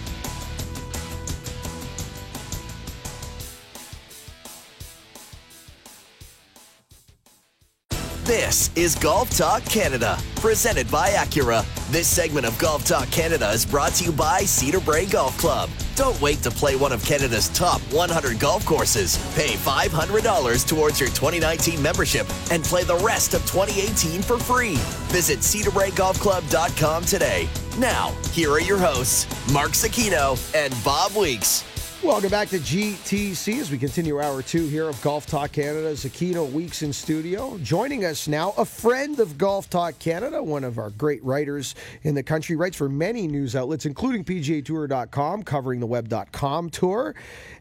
This is Golf Talk Canada, presented by Acura. This segment of Golf Talk Canada is brought to you by Cedarbrae Golf Club. Don't wait to play one of Canada's top 100 golf courses. Pay $500 towards your 2019 membership and play the rest of 2018 for free. Visit cedarbraegolfclub.com today. Now, here are your hosts, Mark Zecchino and Bob Weeks. Welcome back to GTC as we continue hour two here of Golf Talk Canada. Zecchino Weeks in studio. Joining us now, a friend of Golf Talk Canada, one of our great writers in the country, writes for many news outlets, including PGAtour.com, covering the web.com tour.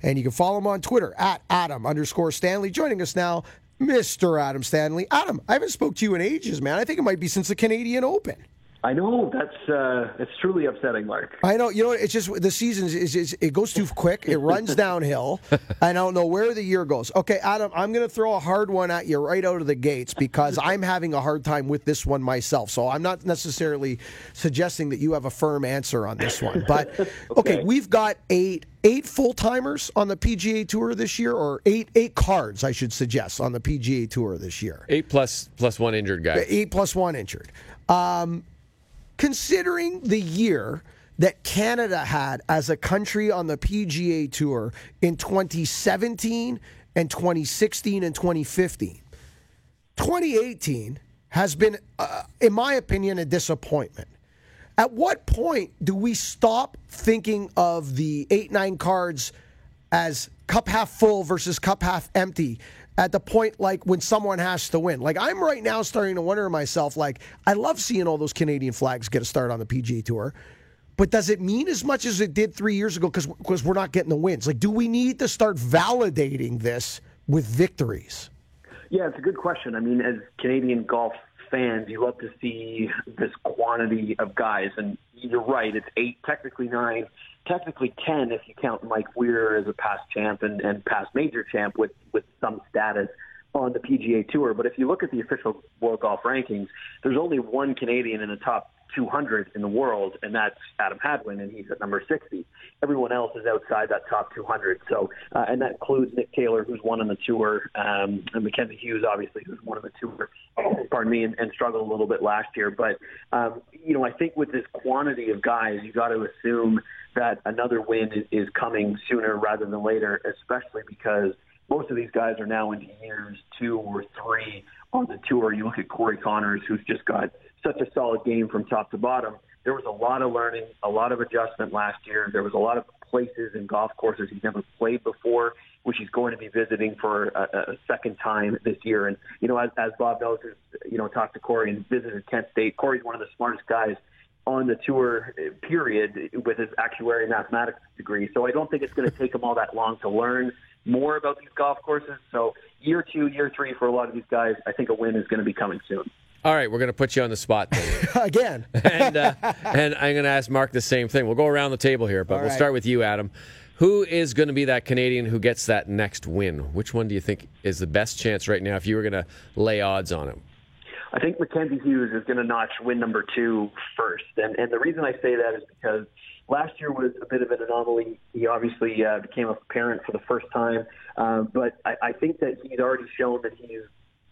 And you can follow him on Twitter at Adam underscore Stanley. Joining us now, Mr. Adam Stanley. Adam, I haven't spoke to you in ages, man. I think it might be since the Canadian Open. I know that's uh, it's truly upsetting, Mark. I know, you know, it's just the season is, is, is it goes too quick. It runs downhill. I don't know where the year goes. Okay, Adam, I'm going to throw a hard one at you right out of the gates because I'm having a hard time with this one myself. So I'm not necessarily suggesting that you have a firm answer on this one. But okay, Okay. we've got eight eight full timers on the PGA Tour this year, or eight eight cards, I should suggest, on the PGA Tour this year. Eight plus plus one injured guy. Eight plus one injured. Um, considering the year that Canada had as a country on the PGA Tour in 2017 and 2016 and 2015, 2018 has been, uh, in my opinion, a disappointment. At what point do we stop thinking of the eight nine cards as cup half full versus cup half empty? At the point like when someone has to win, like I'm right now starting to wonder myself, like I love seeing all those Canadian flags get a start on the PGA Tour. But does it mean as much as it did three years ago because we're not getting the wins? Like, do we need to start validating this with victories? Yeah, it's a good question. I mean, as Canadian golf fans, you love to see this quantity of guys, and you're right. It's eight, technically nine, technically ten if you count Mike Weir as a past champ and, and past major champ with with some status on the PGA Tour. But if you look at the official World Golf rankings, there's only one Canadian in the top 200 in the world, and that's Adam Hadwin, and he's at number 60. Everyone else is outside that top 200. So, uh, and that includes Nick Taylor, who's won on the tour, um, and Mackenzie Hughes, obviously, who's won on the tour. Pardon me, and, and struggled a little bit last year. But um, you know, I think with this quantity of guys, you got to assume that another win is, is coming sooner rather than later, especially because most of these guys are now into years two or three on the tour. You look at Corey Connors, who's just got such a solid game from top to bottom. There was a lot of learning, a lot of adjustment last year. There was a lot of places and golf courses he's never played before, which he's going to be visiting for a, a second time this year. And you know, as, as Bob knows, you know, talked to Corey and visited Kent State. Corey's one of the smartest guys on the tour period with his actuary mathematics degree. So I don't think it's going to take him all that long to learn more about these golf courses. So year two, year three for a lot of these guys, I think a win is going to be coming soon. All right, we're going to put you on the spot again, and uh, and I'm going to ask Mark the same thing. We'll go around the table here, but All we'll right. start with you, Adam. Who is going to be that Canadian who gets that next win? Which one do you think is the best chance right now if you were going to lay odds on it? I think Mackenzie Hughes is going to notch win number two first, and and the reason I say that is because last year was a bit of an anomaly. He obviously uh, became a parent for the first time, uh, but I, I think that he's already shown that he's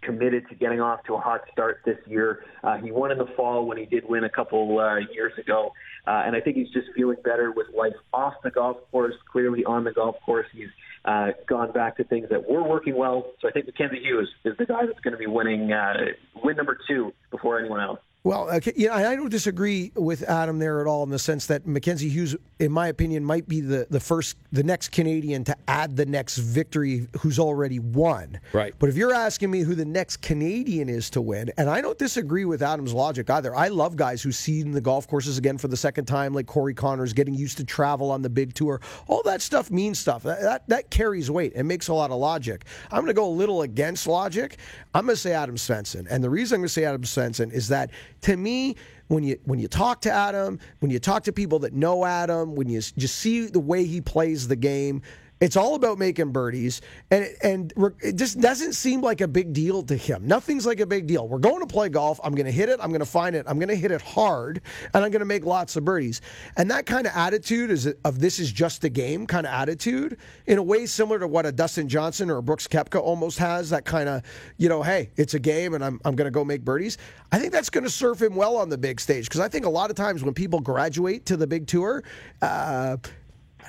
committed to getting off to a hot start this year. Uh, he won in the fall when he did win a couple uh, years ago, uh, and I think he's just feeling better with life off the golf course. Clearly, on the golf course, he's uh, gone back to things that were working well. So I think Mackenzie Hughes is the guy that's going to be winning uh, win number two before anyone else. Well, uh, okay, yeah, I don't disagree with Adam there at all in the sense that Mackenzie Hughes, in my opinion, might be the, the first, the next Canadian to add the next victory who's already won. Right. But if you're asking me who the next Canadian is to win, and I don't disagree with Adam's logic either. I love guys who see the golf courses again for the second time, like Corey Conners, getting used to travel on the big tour. All that stuff means stuff. That, that, that carries weight and makes a lot of logic. I'm going to go a little against logic. I'm going to say Adam Svensson. And the reason I'm going to say Adam Svensson is that to me, when you when you talk to Adam, when you talk to people that know Adam, when you just see the way he plays the game, it's all about making birdies, and and it just doesn't seem like a big deal to him. Nothing's like a big deal. We're going to play golf. I'm going to hit it. I'm going to find it. I'm going to hit it hard, and I'm going to make lots of birdies. And that kind of attitude is of this is just a game kind of attitude, in a way similar to what a Dustin Johnson or a Brooks Koepka almost has. That kind of you know, hey, it's a game, and I'm I'm going to go make birdies. I think that's going to serve him well on the big stage because I think a lot of times when people graduate to the big tour. Uh,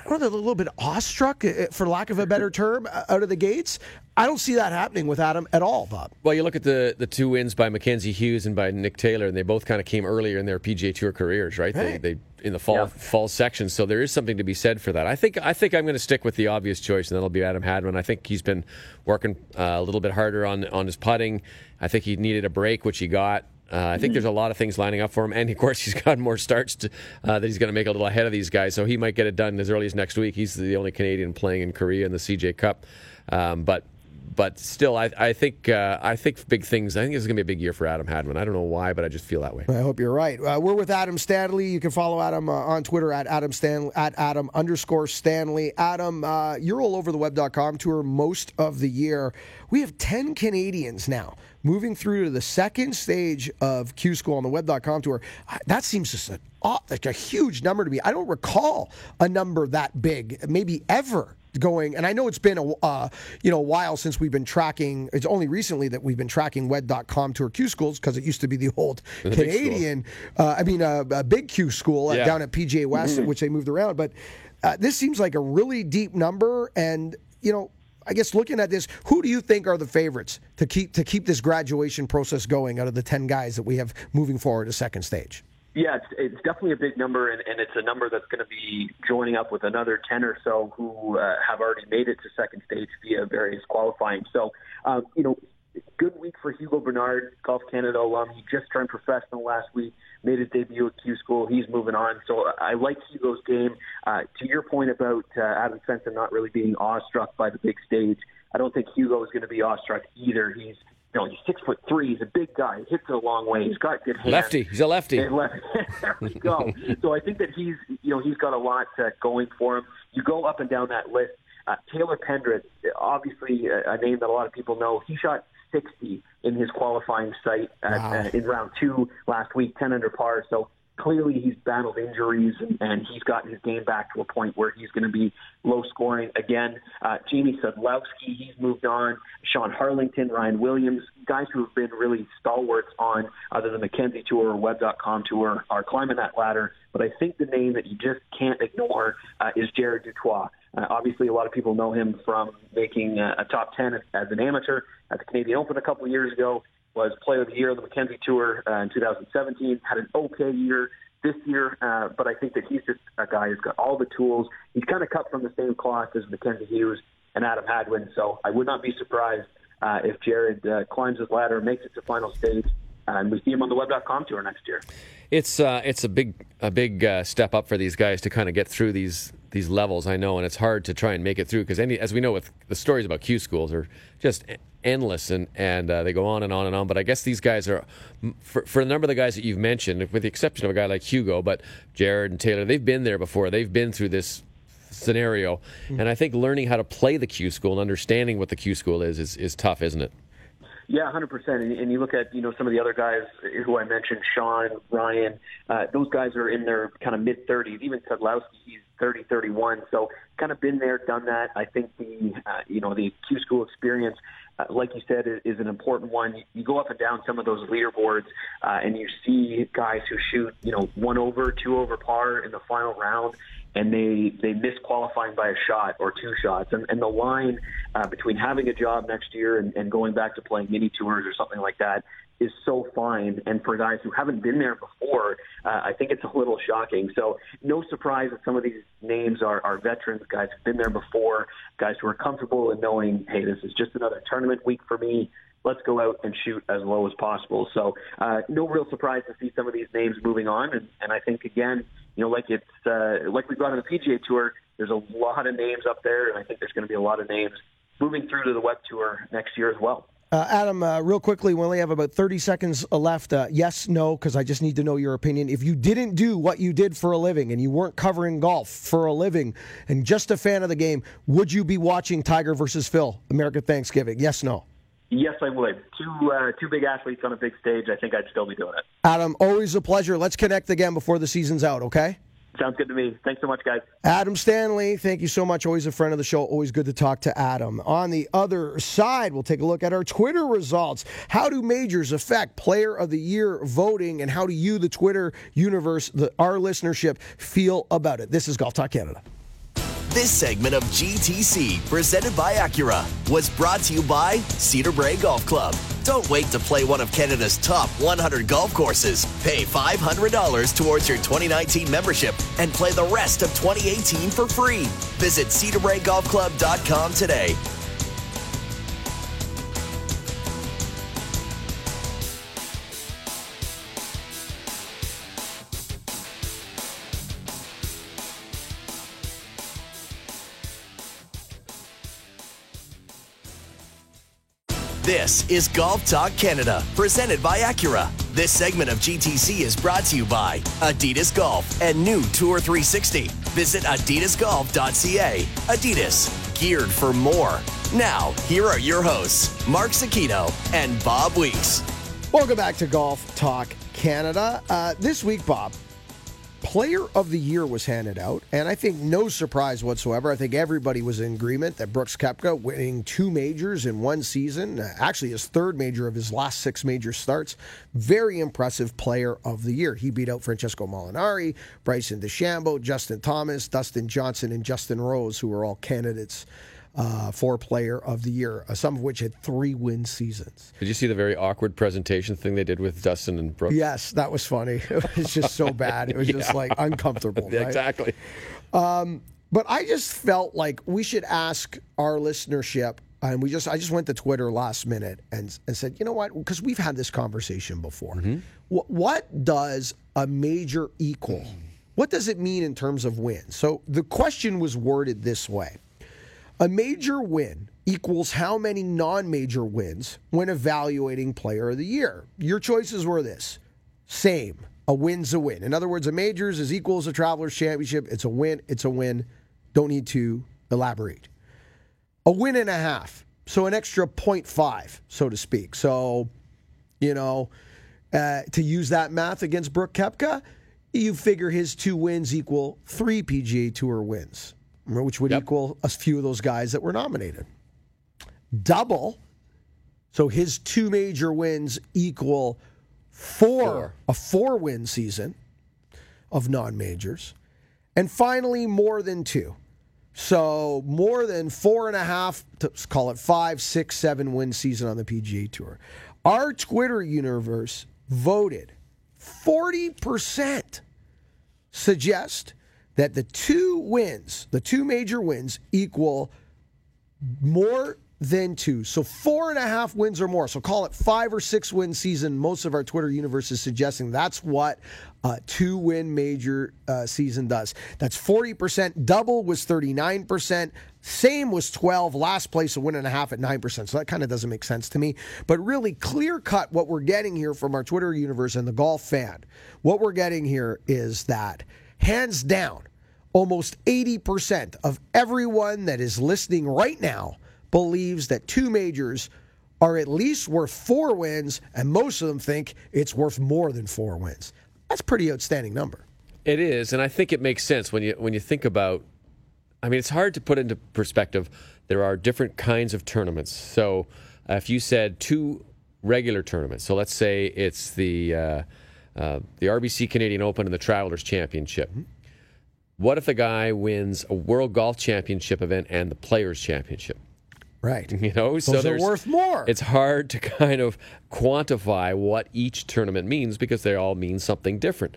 I don't know, a little bit awestruck, uh, for lack of a better term, uh, out of the gates. I don't see that happening with Adam at all, Bob. Well, you look at the the two wins by Mackenzie Hughes and by Nick Taylor, and they both kind of came earlier in their PGA Tour careers, right? Hey. They, they in the fall yeah. fall section, so there is something to be said for that. I think I think I'm going to stick with the obvious choice, and that'll be Adam Hadwin. I think he's been working uh, a little bit harder on on his putting. I think he needed a break, which he got. Uh, I think there's a lot of things lining up for him, and of course he's got more starts to, uh, that he's going to make a little ahead of these guys. So he might get it done as early as next week. He's the only Canadian playing in Korea in the CJ Cup, um, but but still, I, I think uh, I think big things. I think this is going to be a big year for Adam Hadwin. I don't know why, but I just feel that way. I hope you're right. Uh, we're with Adam Stanley. You can follow Adam uh, on Twitter at Adam Stanley at Adam underscore Stanley. Adam, uh, you're all over the web.com tour most of the year. We have ten Canadians now moving through to the second stage of Q School on the web.com tour. That seems just a, like a huge number to me. I don't recall a number that big, maybe ever going and i know it's been a uh, you know a while since we've been tracking it's only recently that we've been tracking web.com tour q schools because it used to be the old the canadian uh, i mean uh, a big q school yeah. down at pga west mm-hmm. which they moved around but uh, this seems like a really deep number and you know I guess looking at this, who do you think are the favorites to keep to keep this graduation process going out of the ten guys that we have moving forward to second stage? Yeah, it's, it's definitely a big number, and, and it's a number that's going to be joining up with another 10 or so who uh, have already made it to second stage via various qualifying. So, um, you know, good week for Hugo Bernard, Golf Canada alum. He just turned professional last week, made his debut at Q School. He's moving on. So I like Hugo's game. Uh, to your point about uh, Adam Svensson not really being awestruck by the big stage, I don't think Hugo is going to be awestruck either. He's you know, he's six foot three. He's a big guy. He hits it a long way. He's got good hands. Lefty. He's a lefty. And left. there we go. so I think that he's, you know, he's got a lot uh, going for him. You go up and down that list. Uh, Taylor Pendrith, obviously a, a name that a lot of people know. He shot 60 in his qualifying site at, Wow. uh, in round two last week, 10 under par. So clearly he's battled injuries and, he's gotten his game back to a point where he's going to be low scoring again. Uh, Jamie Sadlowski, he's moved on. Sean Harlington, Ryan Williams, guys who have been really stalwarts on either the Mackenzie Tour or Web.com Tour are climbing that ladder. But I think the name that you just can't ignore uh, is Jared du Toit. Uh, obviously, a lot of people know him from making uh, a top 10 as an amateur at the Canadian Open a couple of years ago was Player of the Year on the Mackenzie Tour uh, in 2017. Had an okay year this year, uh, but I think that he's just a guy who's got all the tools. He's kind of cut from the same cloth as Mackenzie Hughes and Adam Hadwin, so I would not be surprised uh, if Jared uh, climbs his ladder, makes it to final stage, and we see him on the Web.com Tour next year. It's uh, it's a big a big uh, step up for these guys to kind of get through these these levels. I know, and it's hard to try and make it through because any as we know with the stories about Q schools are just endless and and uh, they go on and on and on. But I guess these guys are for for a number of the guys that you've mentioned, with the exception of a guy like Hugo, but Jared and Taylor, they've been there before. They've been through this scenario, and I think learning how to play the Q school and understanding what the Q school is is, is tough, isn't it? Yeah, hundred percent. And, and you look at you know some of the other guys who I mentioned, Sean, Ryan. Uh, those guys are in their kind of mid thirties. Even Sadlowski, he's 30, 31. So kind of been there, done that. I think the uh, you know the Q school experience, uh, like you said, is, is an important one. You, you go up and down some of those leaderboards, uh, and you see guys who shoot you know one over, two over par in the final round and they they miss qualifying by a shot or two shots. And, and the line uh, between having a job next year and, and going back to playing mini tours or something like that is so fine. And for guys who haven't been there before, uh, I think it's a little shocking. So no surprise that some of these names are, are veterans, guys who've been there before, guys who are comfortable in knowing, hey, this is just another tournament week for me let's go out and shoot as low as possible. So uh, no real surprise to see some of these names moving on, and, and I think again, you know, like it's uh, like we've got on the PGA Tour, there's a lot of names up there, and I think there's going to be a lot of names moving through to the Web Tour next year as well. Uh, Adam, uh, real quickly, we only have about 30 seconds left. Uh, yes, no, because I just need to know your opinion. If you didn't do what you did for a living and you weren't covering golf for a living and just a fan of the game, would you be watching Tiger versus Phil, American Thanksgiving? Yes, no. Yes, I would. Two uh, two big athletes on a big stage. I think I'd still be doing it. Adam, always a pleasure. Let's connect again before the season's out, okay? Sounds good to me. Thanks so much, guys. Adam Stanley, thank you so much. Always a friend of the show. Always good to talk to Adam. On the other side, we'll take a look at our Twitter results. How do majors affect Player of the Year voting, and how do you, the Twitter universe, the, our listenership, feel about it? This is Golf Talk Canada. This segment of GTC, presented by Acura, was brought to you by Cedarbrae Golf Club. Don't wait to play one of Canada's top 100 golf courses. Pay $500 towards your 2019 membership and play the rest of 2018 for free. Visit cedarbraegolfclub.com today. This is Golf Talk Canada, presented by Acura. This segment of GTC is brought to you by Adidas Golf and new Tour 360. Visit adidasgolf.ca. Adidas, geared for more. Now, here are your hosts, Mark Zecchino and Bob Weeks. Welcome back to Golf Talk Canada. Uh, this week, Bob, Player of the Year was handed out, and I think no surprise whatsoever. I think everybody was in agreement that Brooks Koepka winning two majors in one season, uh, actually his third major of his last six major starts. Very impressive Player of the Year. He beat out Francesco Molinari, Bryson DeChambeau, Justin Thomas, Dustin Johnson, and Justin Rose, who were all candidates uh, for Player of the Year, uh, some of which had three win seasons. Did you see the very awkward presentation thing they did with Dustin and Brooks? Yes, that was funny. It was just so bad. It was just like uncomfortable. Yeah, right? exactly. But I just felt like we should ask our listenership, and we just I just went to Twitter last minute and and said, you know what? Because we've had this conversation before. Wh- what does a major equal? What does it mean in terms of wins? So the question was worded this way: A major win equals how many non-major wins when evaluating Player of the Year. Your choices were this: same. A win's a win. In other words, a majors is equals a travelers championship. It's a win. It's a win. Don't need to elaborate. A win and a half. So an extra 0.5, so to speak. So, you know, uh, to use that math against Brooks Koepka, you figure his two wins equal three PGA Tour wins, which would Yep. equal a few of those guys that were nominated. Double. So his two major wins equal four, Four. a four win season of non majors. And finally, more than two. So more than four and a half, let's call it five, six, seven win season on the PGA Tour. Our Twitter universe voted 40% suggest that the two wins, the two major wins, equal more than two. So four and a half wins or more. So call it five or six win season. Most of our Twitter universe is suggesting that's what a two win major uh, season does. That's 40%. Double was 39%. Same was 12. Last place a win and a half at 9%. So that kind of doesn't make sense to me. But really clear cut what we're getting here from our Twitter universe and the golf fan. What we're getting here is that hands down, almost 80% of everyone that is listening right now believes that two majors are at least worth four wins, and most of them think it's worth more than four wins. That's a pretty outstanding number. It is, and I think it makes sense when you when you think about. I mean, it's hard to put into perspective. There are different kinds of tournaments. So, uh, if you said two regular tournaments, so let's say it's the uh, uh, the RBC Canadian Open and the Travelers Championship. What if the guy wins a World Golf Championship event and the Players Championship? Right. You know, so they're worth more. It's hard to kind of quantify what each tournament means because they all mean something different.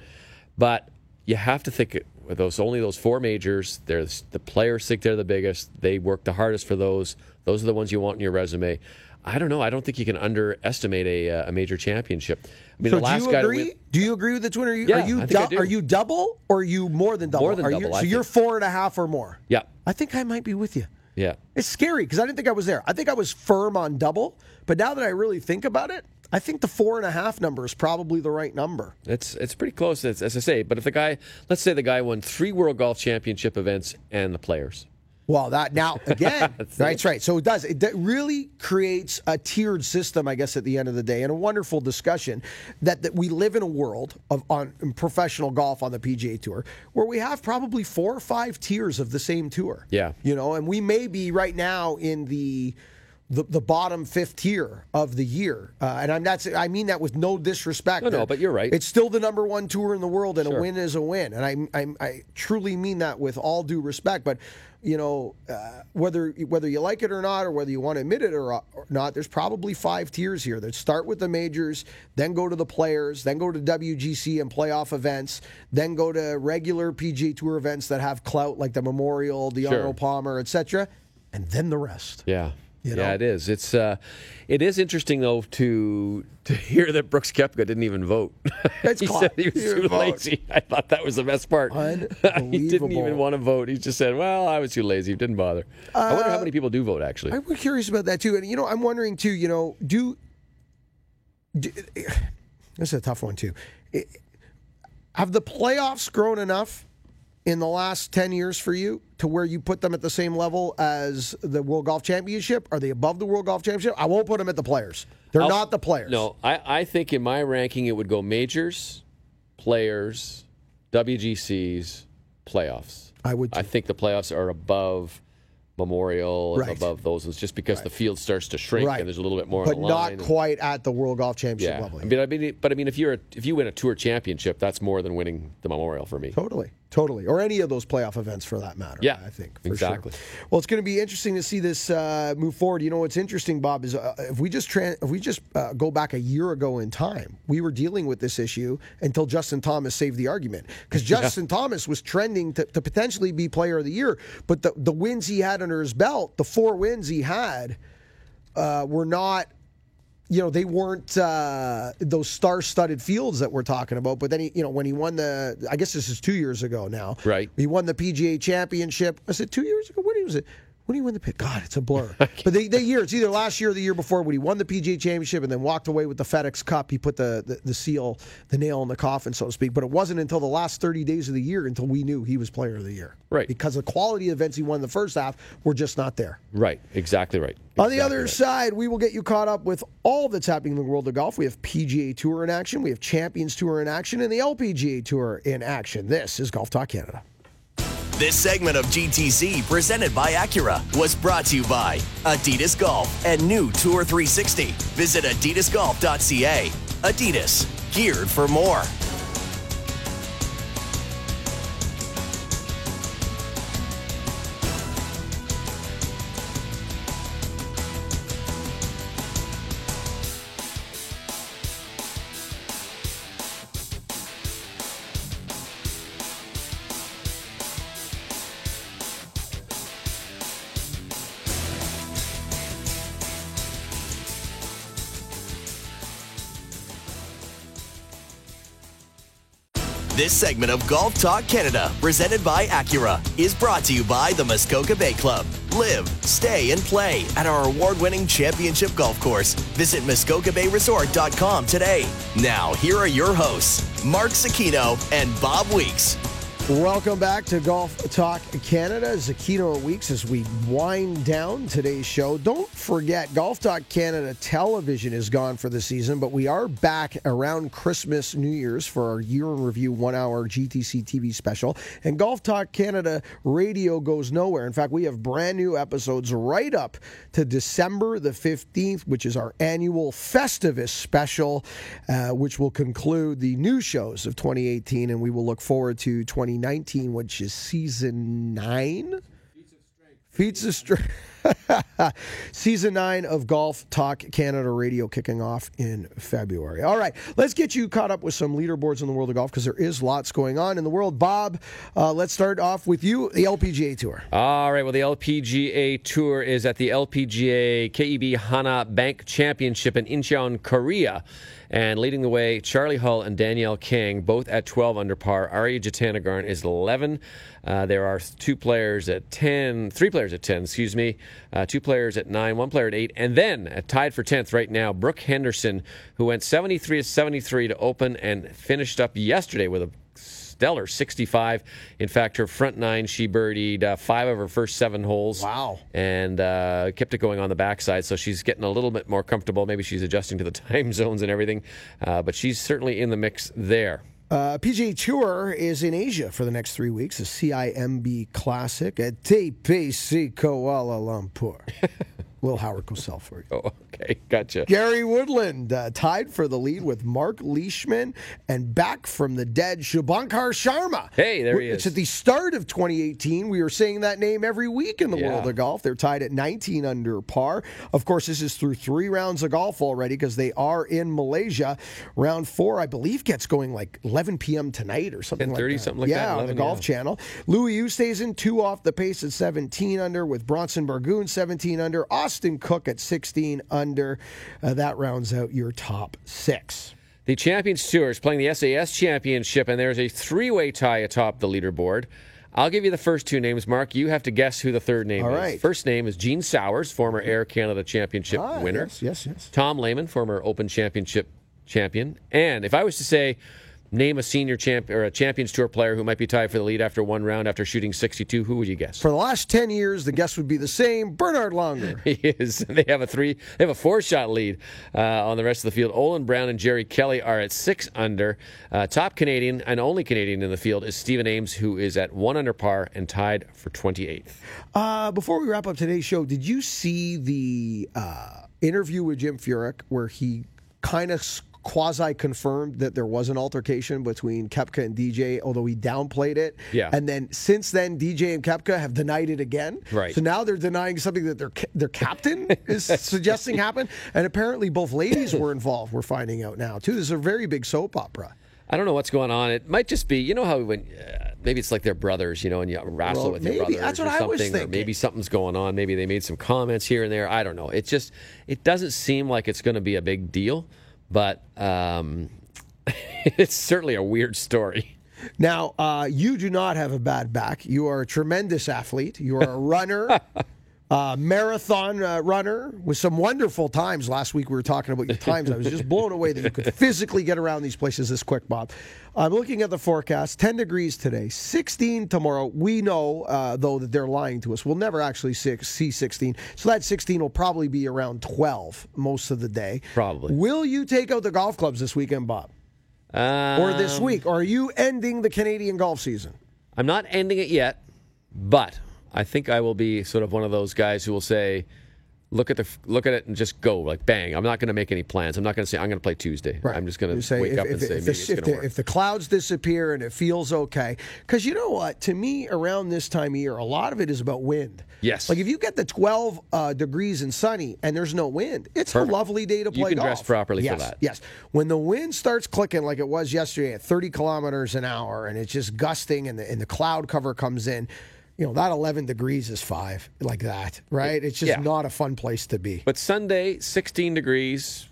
But you have to think those only those four majors. There's the players think they're the biggest. They work the hardest for those. Those are the ones you want in your resume. I don't know. I don't think you can underestimate a, uh, a major championship. I mean, So the do last you guy agree? win- do you agree with the? Yeah, are you I think I dou- do. are you double or are you more than double? More than Are You, so you're four and a half or more. Yeah, I think I might be with you. yeah. It's scary because I didn't think I was there. I think I was firm on double, but now that I really think about it, I think the four and a half number is probably the right number. It's it's pretty close, as, as I say. But if the guy, let's say the guy won three World Golf Championship events and the players, Well, that now again, that's right. So it does. It really creates a tiered system, I guess, at the end of the day, and a wonderful discussion that, that we live in a world of on in professional golf on the PGA Tour where we have probably four or five tiers of the same tour. Yeah. you know, and we may be right now in the. The, the bottom fifth tier of the year, uh, and I'm that's I mean that with no disrespect. No, no, but you're right. It's still the number one tour in the world, and a win is a win, and I, I, I truly mean that with all due respect. But you know, uh, whether whether you like it or not, or whether you want to admit it or, or not, there's probably five tiers here that start with the majors, then go to the players, then go to WGC and playoff events, then go to regular PGA Tour events that have clout like the Memorial, the Sure. Arnold Palmer, etc., and then the rest. Yeah. You yeah, it is. It's uh, it is interesting though to to hear that Brooks Koepka didn't even vote. It's he said he was too vote. lazy. I thought that was the best part. he didn't even want to vote. He just said, "Well, I was too lazy. Didn't bother." I wonder how many people do vote actually. I'm curious about that too, and you know, I'm wondering too. You know, do, do this is a tough one too. I- Have the playoffs grown enough in the last ten years for you to where you put them at the same level as the World Golf Championship? Are they above the World Golf Championship? I won't put them at the players. They're I'll- not the players. No, I, I think in my ranking it would go majors, players, WGCs, playoffs. I would I think the playoffs are above Memorial Right. above those. It's just because the field starts to shrink right. and there's a little bit more. but on the not quite at the World Golf Championship Yeah, level. I mean, I mean, but I mean, if you're a, if you win a tour championship, that's more than winning the Memorial for me. Totally, totally. Or any of those playoff events for that matter. Yeah, I think for exactly. Sure. Well, it's going to be interesting to see this uh, move forward. You know what's interesting, Bob, is uh, if we just tran if we just uh, go back a year ago in time, we were dealing with this issue until Justin Thomas saved the argument because Justin Thomas was trending to, to potentially be Player of the Year, but the the wins he had under his belt, the four wins he had, uh, were not you know they weren't uh, those star-studded fields that we're talking about. But then he, you know, when he won the, I guess this is two years ago now. Right. He won the PGA Championship. Was it two years ago? When was it? When he win the pit? God, it's a blur. but the, the year, it's either last year or the year before when he won the PGA Championship and then walked away with the FedEx Cup. He put the, the, the seal, the nail in the coffin, so to speak. But it wasn't until the last 30 days of the year until we knew he was Player of the Year. Right. Because the quality of events he won in the first half were just not there. Right, exactly right. On the other right. side, we will get you caught up with all that's happening in the world of golf. We have PGA Tour in action, we have Champions Tour in action, and the LPGA Tour in action. This is Golf Talk Canada. This segment of GTC, presented by Acura, was brought to you by Adidas Golf and new Tour 360. Visit adidasgolf.ca. Adidas, geared for more. This segment of Golf Talk Canada, presented by Acura, is brought to you by the Muskoka Bay Club. Live, stay, and play at our award winning championship golf course. Visit MuskokaBayResort.com today. Now, here are your hosts, Mark Zecchino and Bob Weeks. Welcome back to Golf Talk Canada. Zecchino Weeks as we wind down today's show. Don't forget, Golf Talk Canada television is gone for the season, but we are back around Christmas, New Year's for our year in review one hour GTC TV special. And Golf Talk Canada radio goes nowhere. In fact, we have brand new episodes right up to December the 15th, which is our annual Festivus special, uh, which will conclude the new shows of 2018. And we will look forward to 2019, which is season nine. Feats of Strength. Season nine of Golf Talk Canada Radio kicking off in February. All right, let's get you caught up with some leaderboards in the world of golf because there is lots going on in the world. Bob, uh, let's start off with you, the LPGA Tour. All right. Well, the LPGA Tour is at the LPGA KEB Hana Bank Championship in Incheon, Korea. And leading the way, Charley Hull and Danielle Kang, both at 12 under par. Ariya Jutanugarn is 11. Uh, there are two players at 10, three players at 10, excuse me, uh, two players at 9, one player at 8. And then, uh, tied for 10th right now, Brooke Henderson, who went 73 to 73 to open and finished up yesterday with a stellar 65. In fact, her front nine, she birdied uh, five of her first seven holes. Wow. And uh, kept it going on the backside. So she's getting a little bit more comfortable. Maybe she's adjusting to the time zones and everything. Uh, but she's certainly in the mix there. Uh, PGA Tour is in Asia for the next three weeks. The CIMB Classic at TPC Kuala Lumpur. Will Howard Cosell for you. Oh, okay. Gotcha. Gary Woodland uh, tied for the lead with Marc Leishman and back from the dead Shubhankar Sharma. Hey, there he It's is. It's at the start of 2018. We were saying that name every week in the Yeah. world of golf. They're tied at 19 under par. Of course, this is through three rounds of golf already because they are in Malaysia. Round four, I believe, gets going like 11 p.m. tonight or something like 10:30, that. something like yeah, that, on the Golf yeah. Channel. Louis Oosthuizen two off the pace at 17 under with Bronson Burgoon 17 under. Austin Cook at 16 under. Uh, that rounds out your top six. The Champions Tour is playing the SAS Championship, and there's a three way tie atop the leaderboard. I'll give you the first two names, Mark. You have to guess who the third name All is. right. First name is Gene Sauers, former Air Canada Championship Ah, winner. Yes, yes, yes. Tom Lehman, former Open Championship champion. And if I was to say, name a senior champ or a Champions Tour player who might be tied for the lead after one round after shooting 62, who would you guess? For the last 10 years, the guess would be the same Bernhard Langer. He is. They have a three. They have a four-shot lead uh, on the rest of the field. Olin Brown and Jerry Kelly are at six under. Uh, top Canadian and only Canadian in the field is Stephen Ames, who is at one under par and tied for 28th. Uh, before we wrap up today's show, did you see the uh, interview with Jim Furyk where he kind of quasi confirmed that there was an altercation between Koepka and DJ, although he downplayed it. Yeah. And then since then, DJ and Koepka have denied it again. Right. So now they're denying something that their their captain is suggesting happened, and apparently both ladies were involved. We're finding out now too. This is a very big soap opera. I don't know what's going on. It might just be, you know how when uh, maybe it's like they're brothers, you know, and you wrestle Well, with maybe. your brothers That's or what I was something, or maybe something's going on. Maybe they made some comments here and there. I don't know. It just it doesn't seem like it's going to be a big deal, but um, it's certainly a weird story. Now, uh, you do not have a bad back. You are a tremendous athlete. You are a runner, uh, marathon uh, runner with some wonderful times. Last week we were talking about your times. I was just blown away that you could physically get around these places this quick, Bob. I'm looking at the forecast 10 degrees today, 16 tomorrow. We know, uh, though, that they're lying to us. We'll never actually see see 16. So that 16 will probably be around 12 most of the day. Probably. Will you take out the golf clubs this weekend, Bob? Or this Um, week? Or are you ending the Canadian golf season? I'm not ending it yet, but I think I will be sort of one of those guys who will say, look at the look at it and just go like bang. I'm not going to make any plans. I'm not going to say I'm going to play Tuesday. Right. I'm just going to wake if, up if, and say if, maybe the, it's if, the, work. if the clouds disappear and it feels okay. Because you know what? To me, around this time of year, a lot of it is about wind. Yes. Like if you get the 12 uh, degrees and sunny and there's no wind, it's Perfect. a lovely day to play. You can golf. dress properly for yes, that. Yes. When the wind starts clicking like it was yesterday at 30 kilometers an hour and it's just gusting and the, and the cloud cover comes in, you know, that 11 degrees is five, like that, right? It's just Yeah. not a fun place to be. But Sunday, 16 degrees,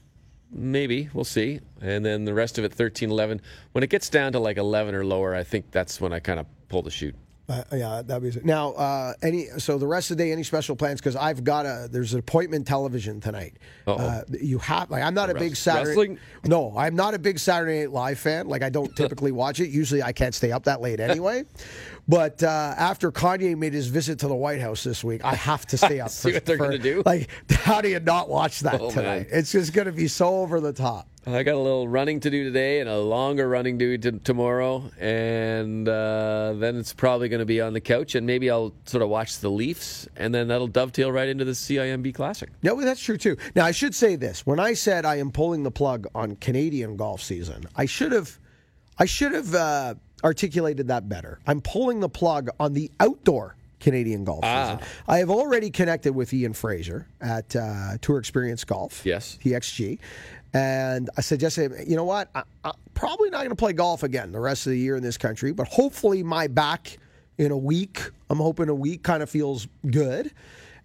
maybe we'll see, and then the rest of it 13, 11. When it gets down to like 11 or lower, I think that's when I kind of pull the chute. Uh, yeah, that'd be now. Uh, any so the rest of the day, any special plans? Because I've got a there's an appointment television tonight. Uh, you have like I'm not a big Saturday. wrestling? No, I'm not a big Saturday Night Live fan. Like I don't typically watch it. Usually I can't stay up that late anyway. But uh, after Kanye made his visit to the White House this week, I have to stay up. See for, what they're gonna do? Like, how do you not watch that Oh, tonight? man. It's just going to be so over the top. I got a little running to do today and a longer running to do tomorrow, and uh, then it's probably going to be on the couch, and maybe I'll sort of watch the Leafs, and then that'll dovetail right into the CIMB Classic. No, that's true too. Now I should say this: when I said I am pulling the plug on Canadian golf season, I should have, I should have uh, articulated that better. I'm pulling the plug on the outdoor Canadian golf Ah. season. I have already connected with Ian Fraser at uh, Tour Experience Golf. Yes. TXG. And I suggested, you know what? I, I'm probably not going to play golf again the rest of the year in this country, but hopefully my back in a week, I'm hoping a week kind of feels good.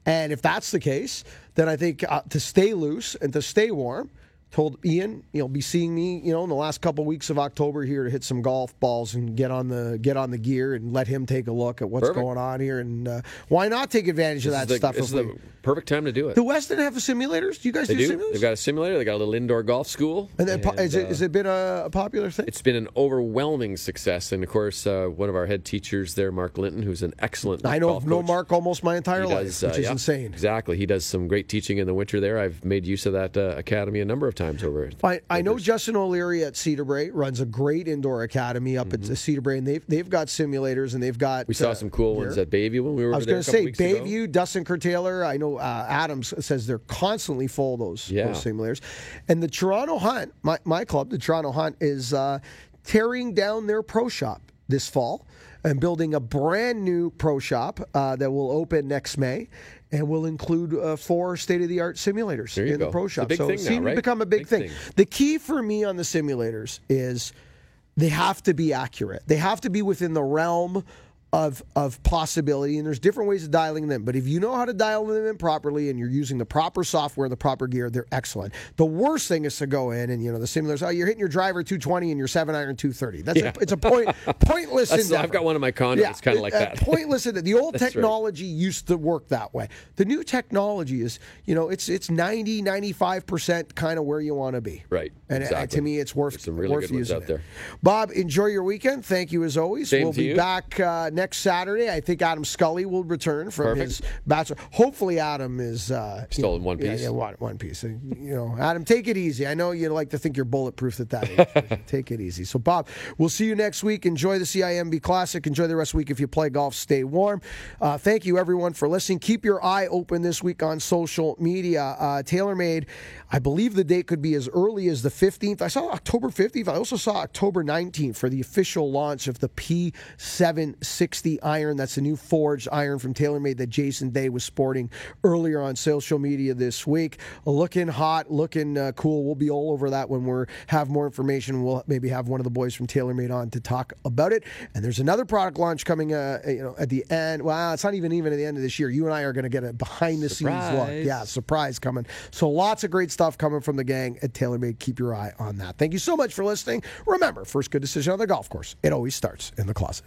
And if that's the case, then I think uh, to stay loose and to stay warm, told Ian, you'll be seeing me, you know, in the last couple weeks of October here to hit some golf balls and get on the get on the gear and let him take a look at what's Perfect. going on here. And uh, why not take advantage of This that is the, stuff? this is the perfect time to do it. do Weston have the simulators? Do you guys They do, do. simulators? They've got a simulator. They got a little indoor golf school. and then, and, has, it, uh, has it been a, a popular thing? It's been an overwhelming success, and of course, uh, one of our head teachers there, Mark Linton, who's an excellent. I know coach. Mark almost my entire He life, does, uh, which is yeah, insane. Exactly, he does some great teaching in the winter there. I've made use of that uh, academy a number of times over. I, I know Justin O'Leary at Cedarbrae runs a great indoor academy up at the Cedarbrae, and they've they've got simulators and they've got. Mm-hmm. We saw uh, some cool ones at Bayview when we were I was going to say weeks ago. Bayview, Dustin Curtailer. I know uh, Adams says they're constantly full those, Yeah. those simulators, and the Toronto Hunt, my my club, the Toronto Hunt, is uh, tearing down their pro shop this fall and building a brand new pro shop uh, that will open next May. And will include uh, four state-of-the-art simulators There you in the go. pro It's a shop. so it right? to become a big, Big thing. thing. The key for me on the simulators is they have to be accurate. They have to be within the realm of of possibility, and there's different ways of dialing them. But if you know how to dial them in properly, and you're using the proper software, the proper gear, they're excellent. The worst thing is to go in and you know the simulators. Oh, you're hitting your driver 220 and your seven iron 230. That's Yeah. a, it's a point pointless. I've got one in my condo that's kinda like uh, that. pointless. The old That's right. technology used to work that way. The new technology is you know it's it's 90 95 percent kind of where you want to be. Right, And uh, exactly. to me, it's worth There's some really worth good ones out it. there. Bob, enjoy your weekend. Thank you as always. Same we'll be you. back uh, next Saturday. I think Adam Scully will return from Perfect. his bachelor. Hopefully, Adam is uh, Still in one piece? Yeah, one, one piece. You know, Adam, take it easy. I know you like to think you're bulletproof at that age. take it easy. So, Bob, we'll see you next week. Enjoy the CIMB Classic. Enjoy the rest of the week. If you play golf, stay warm. Uh, thank you, everyone, for listening. Keep your eye open this week on social media. Uh, TaylorMade, I believe the date could be as early as the 15th. I saw October 15th. I also saw October 19th for the official launch of the P760 iron. That's the new forged iron from TaylorMade that Jason Day was sporting earlier on social media this week. Looking hot, looking uh, cool. We'll be all over that when we have more information. We'll maybe have one of the boys from TaylorMade on to talk about it. And there's another product launch coming, uh, you know, at the end. Well, it's not even even at the end of this year. You and I are going to get a behind the scenes look. Yeah, surprise coming. So lots of great stuff coming from the gang at TaylorMade. Keep your eye on that. Thank you so much for listening. Remember, first good decision on the golf course. It always starts in the closet.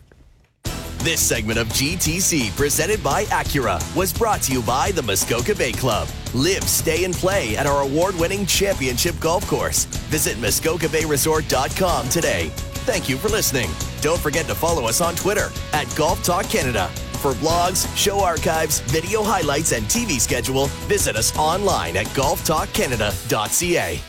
This segment of GTC, presented by Acura, was brought to you by the Muskoka Bay Club. Live, stay, and play at our award winning championship golf course. Visit MuskokaBayResort.com today. Thank you for listening. Don't forget to follow us on Twitter at Golf Talk Canada. For blogs, show archives, video highlights, and TV schedule, visit us online at golftalkcanada.ca.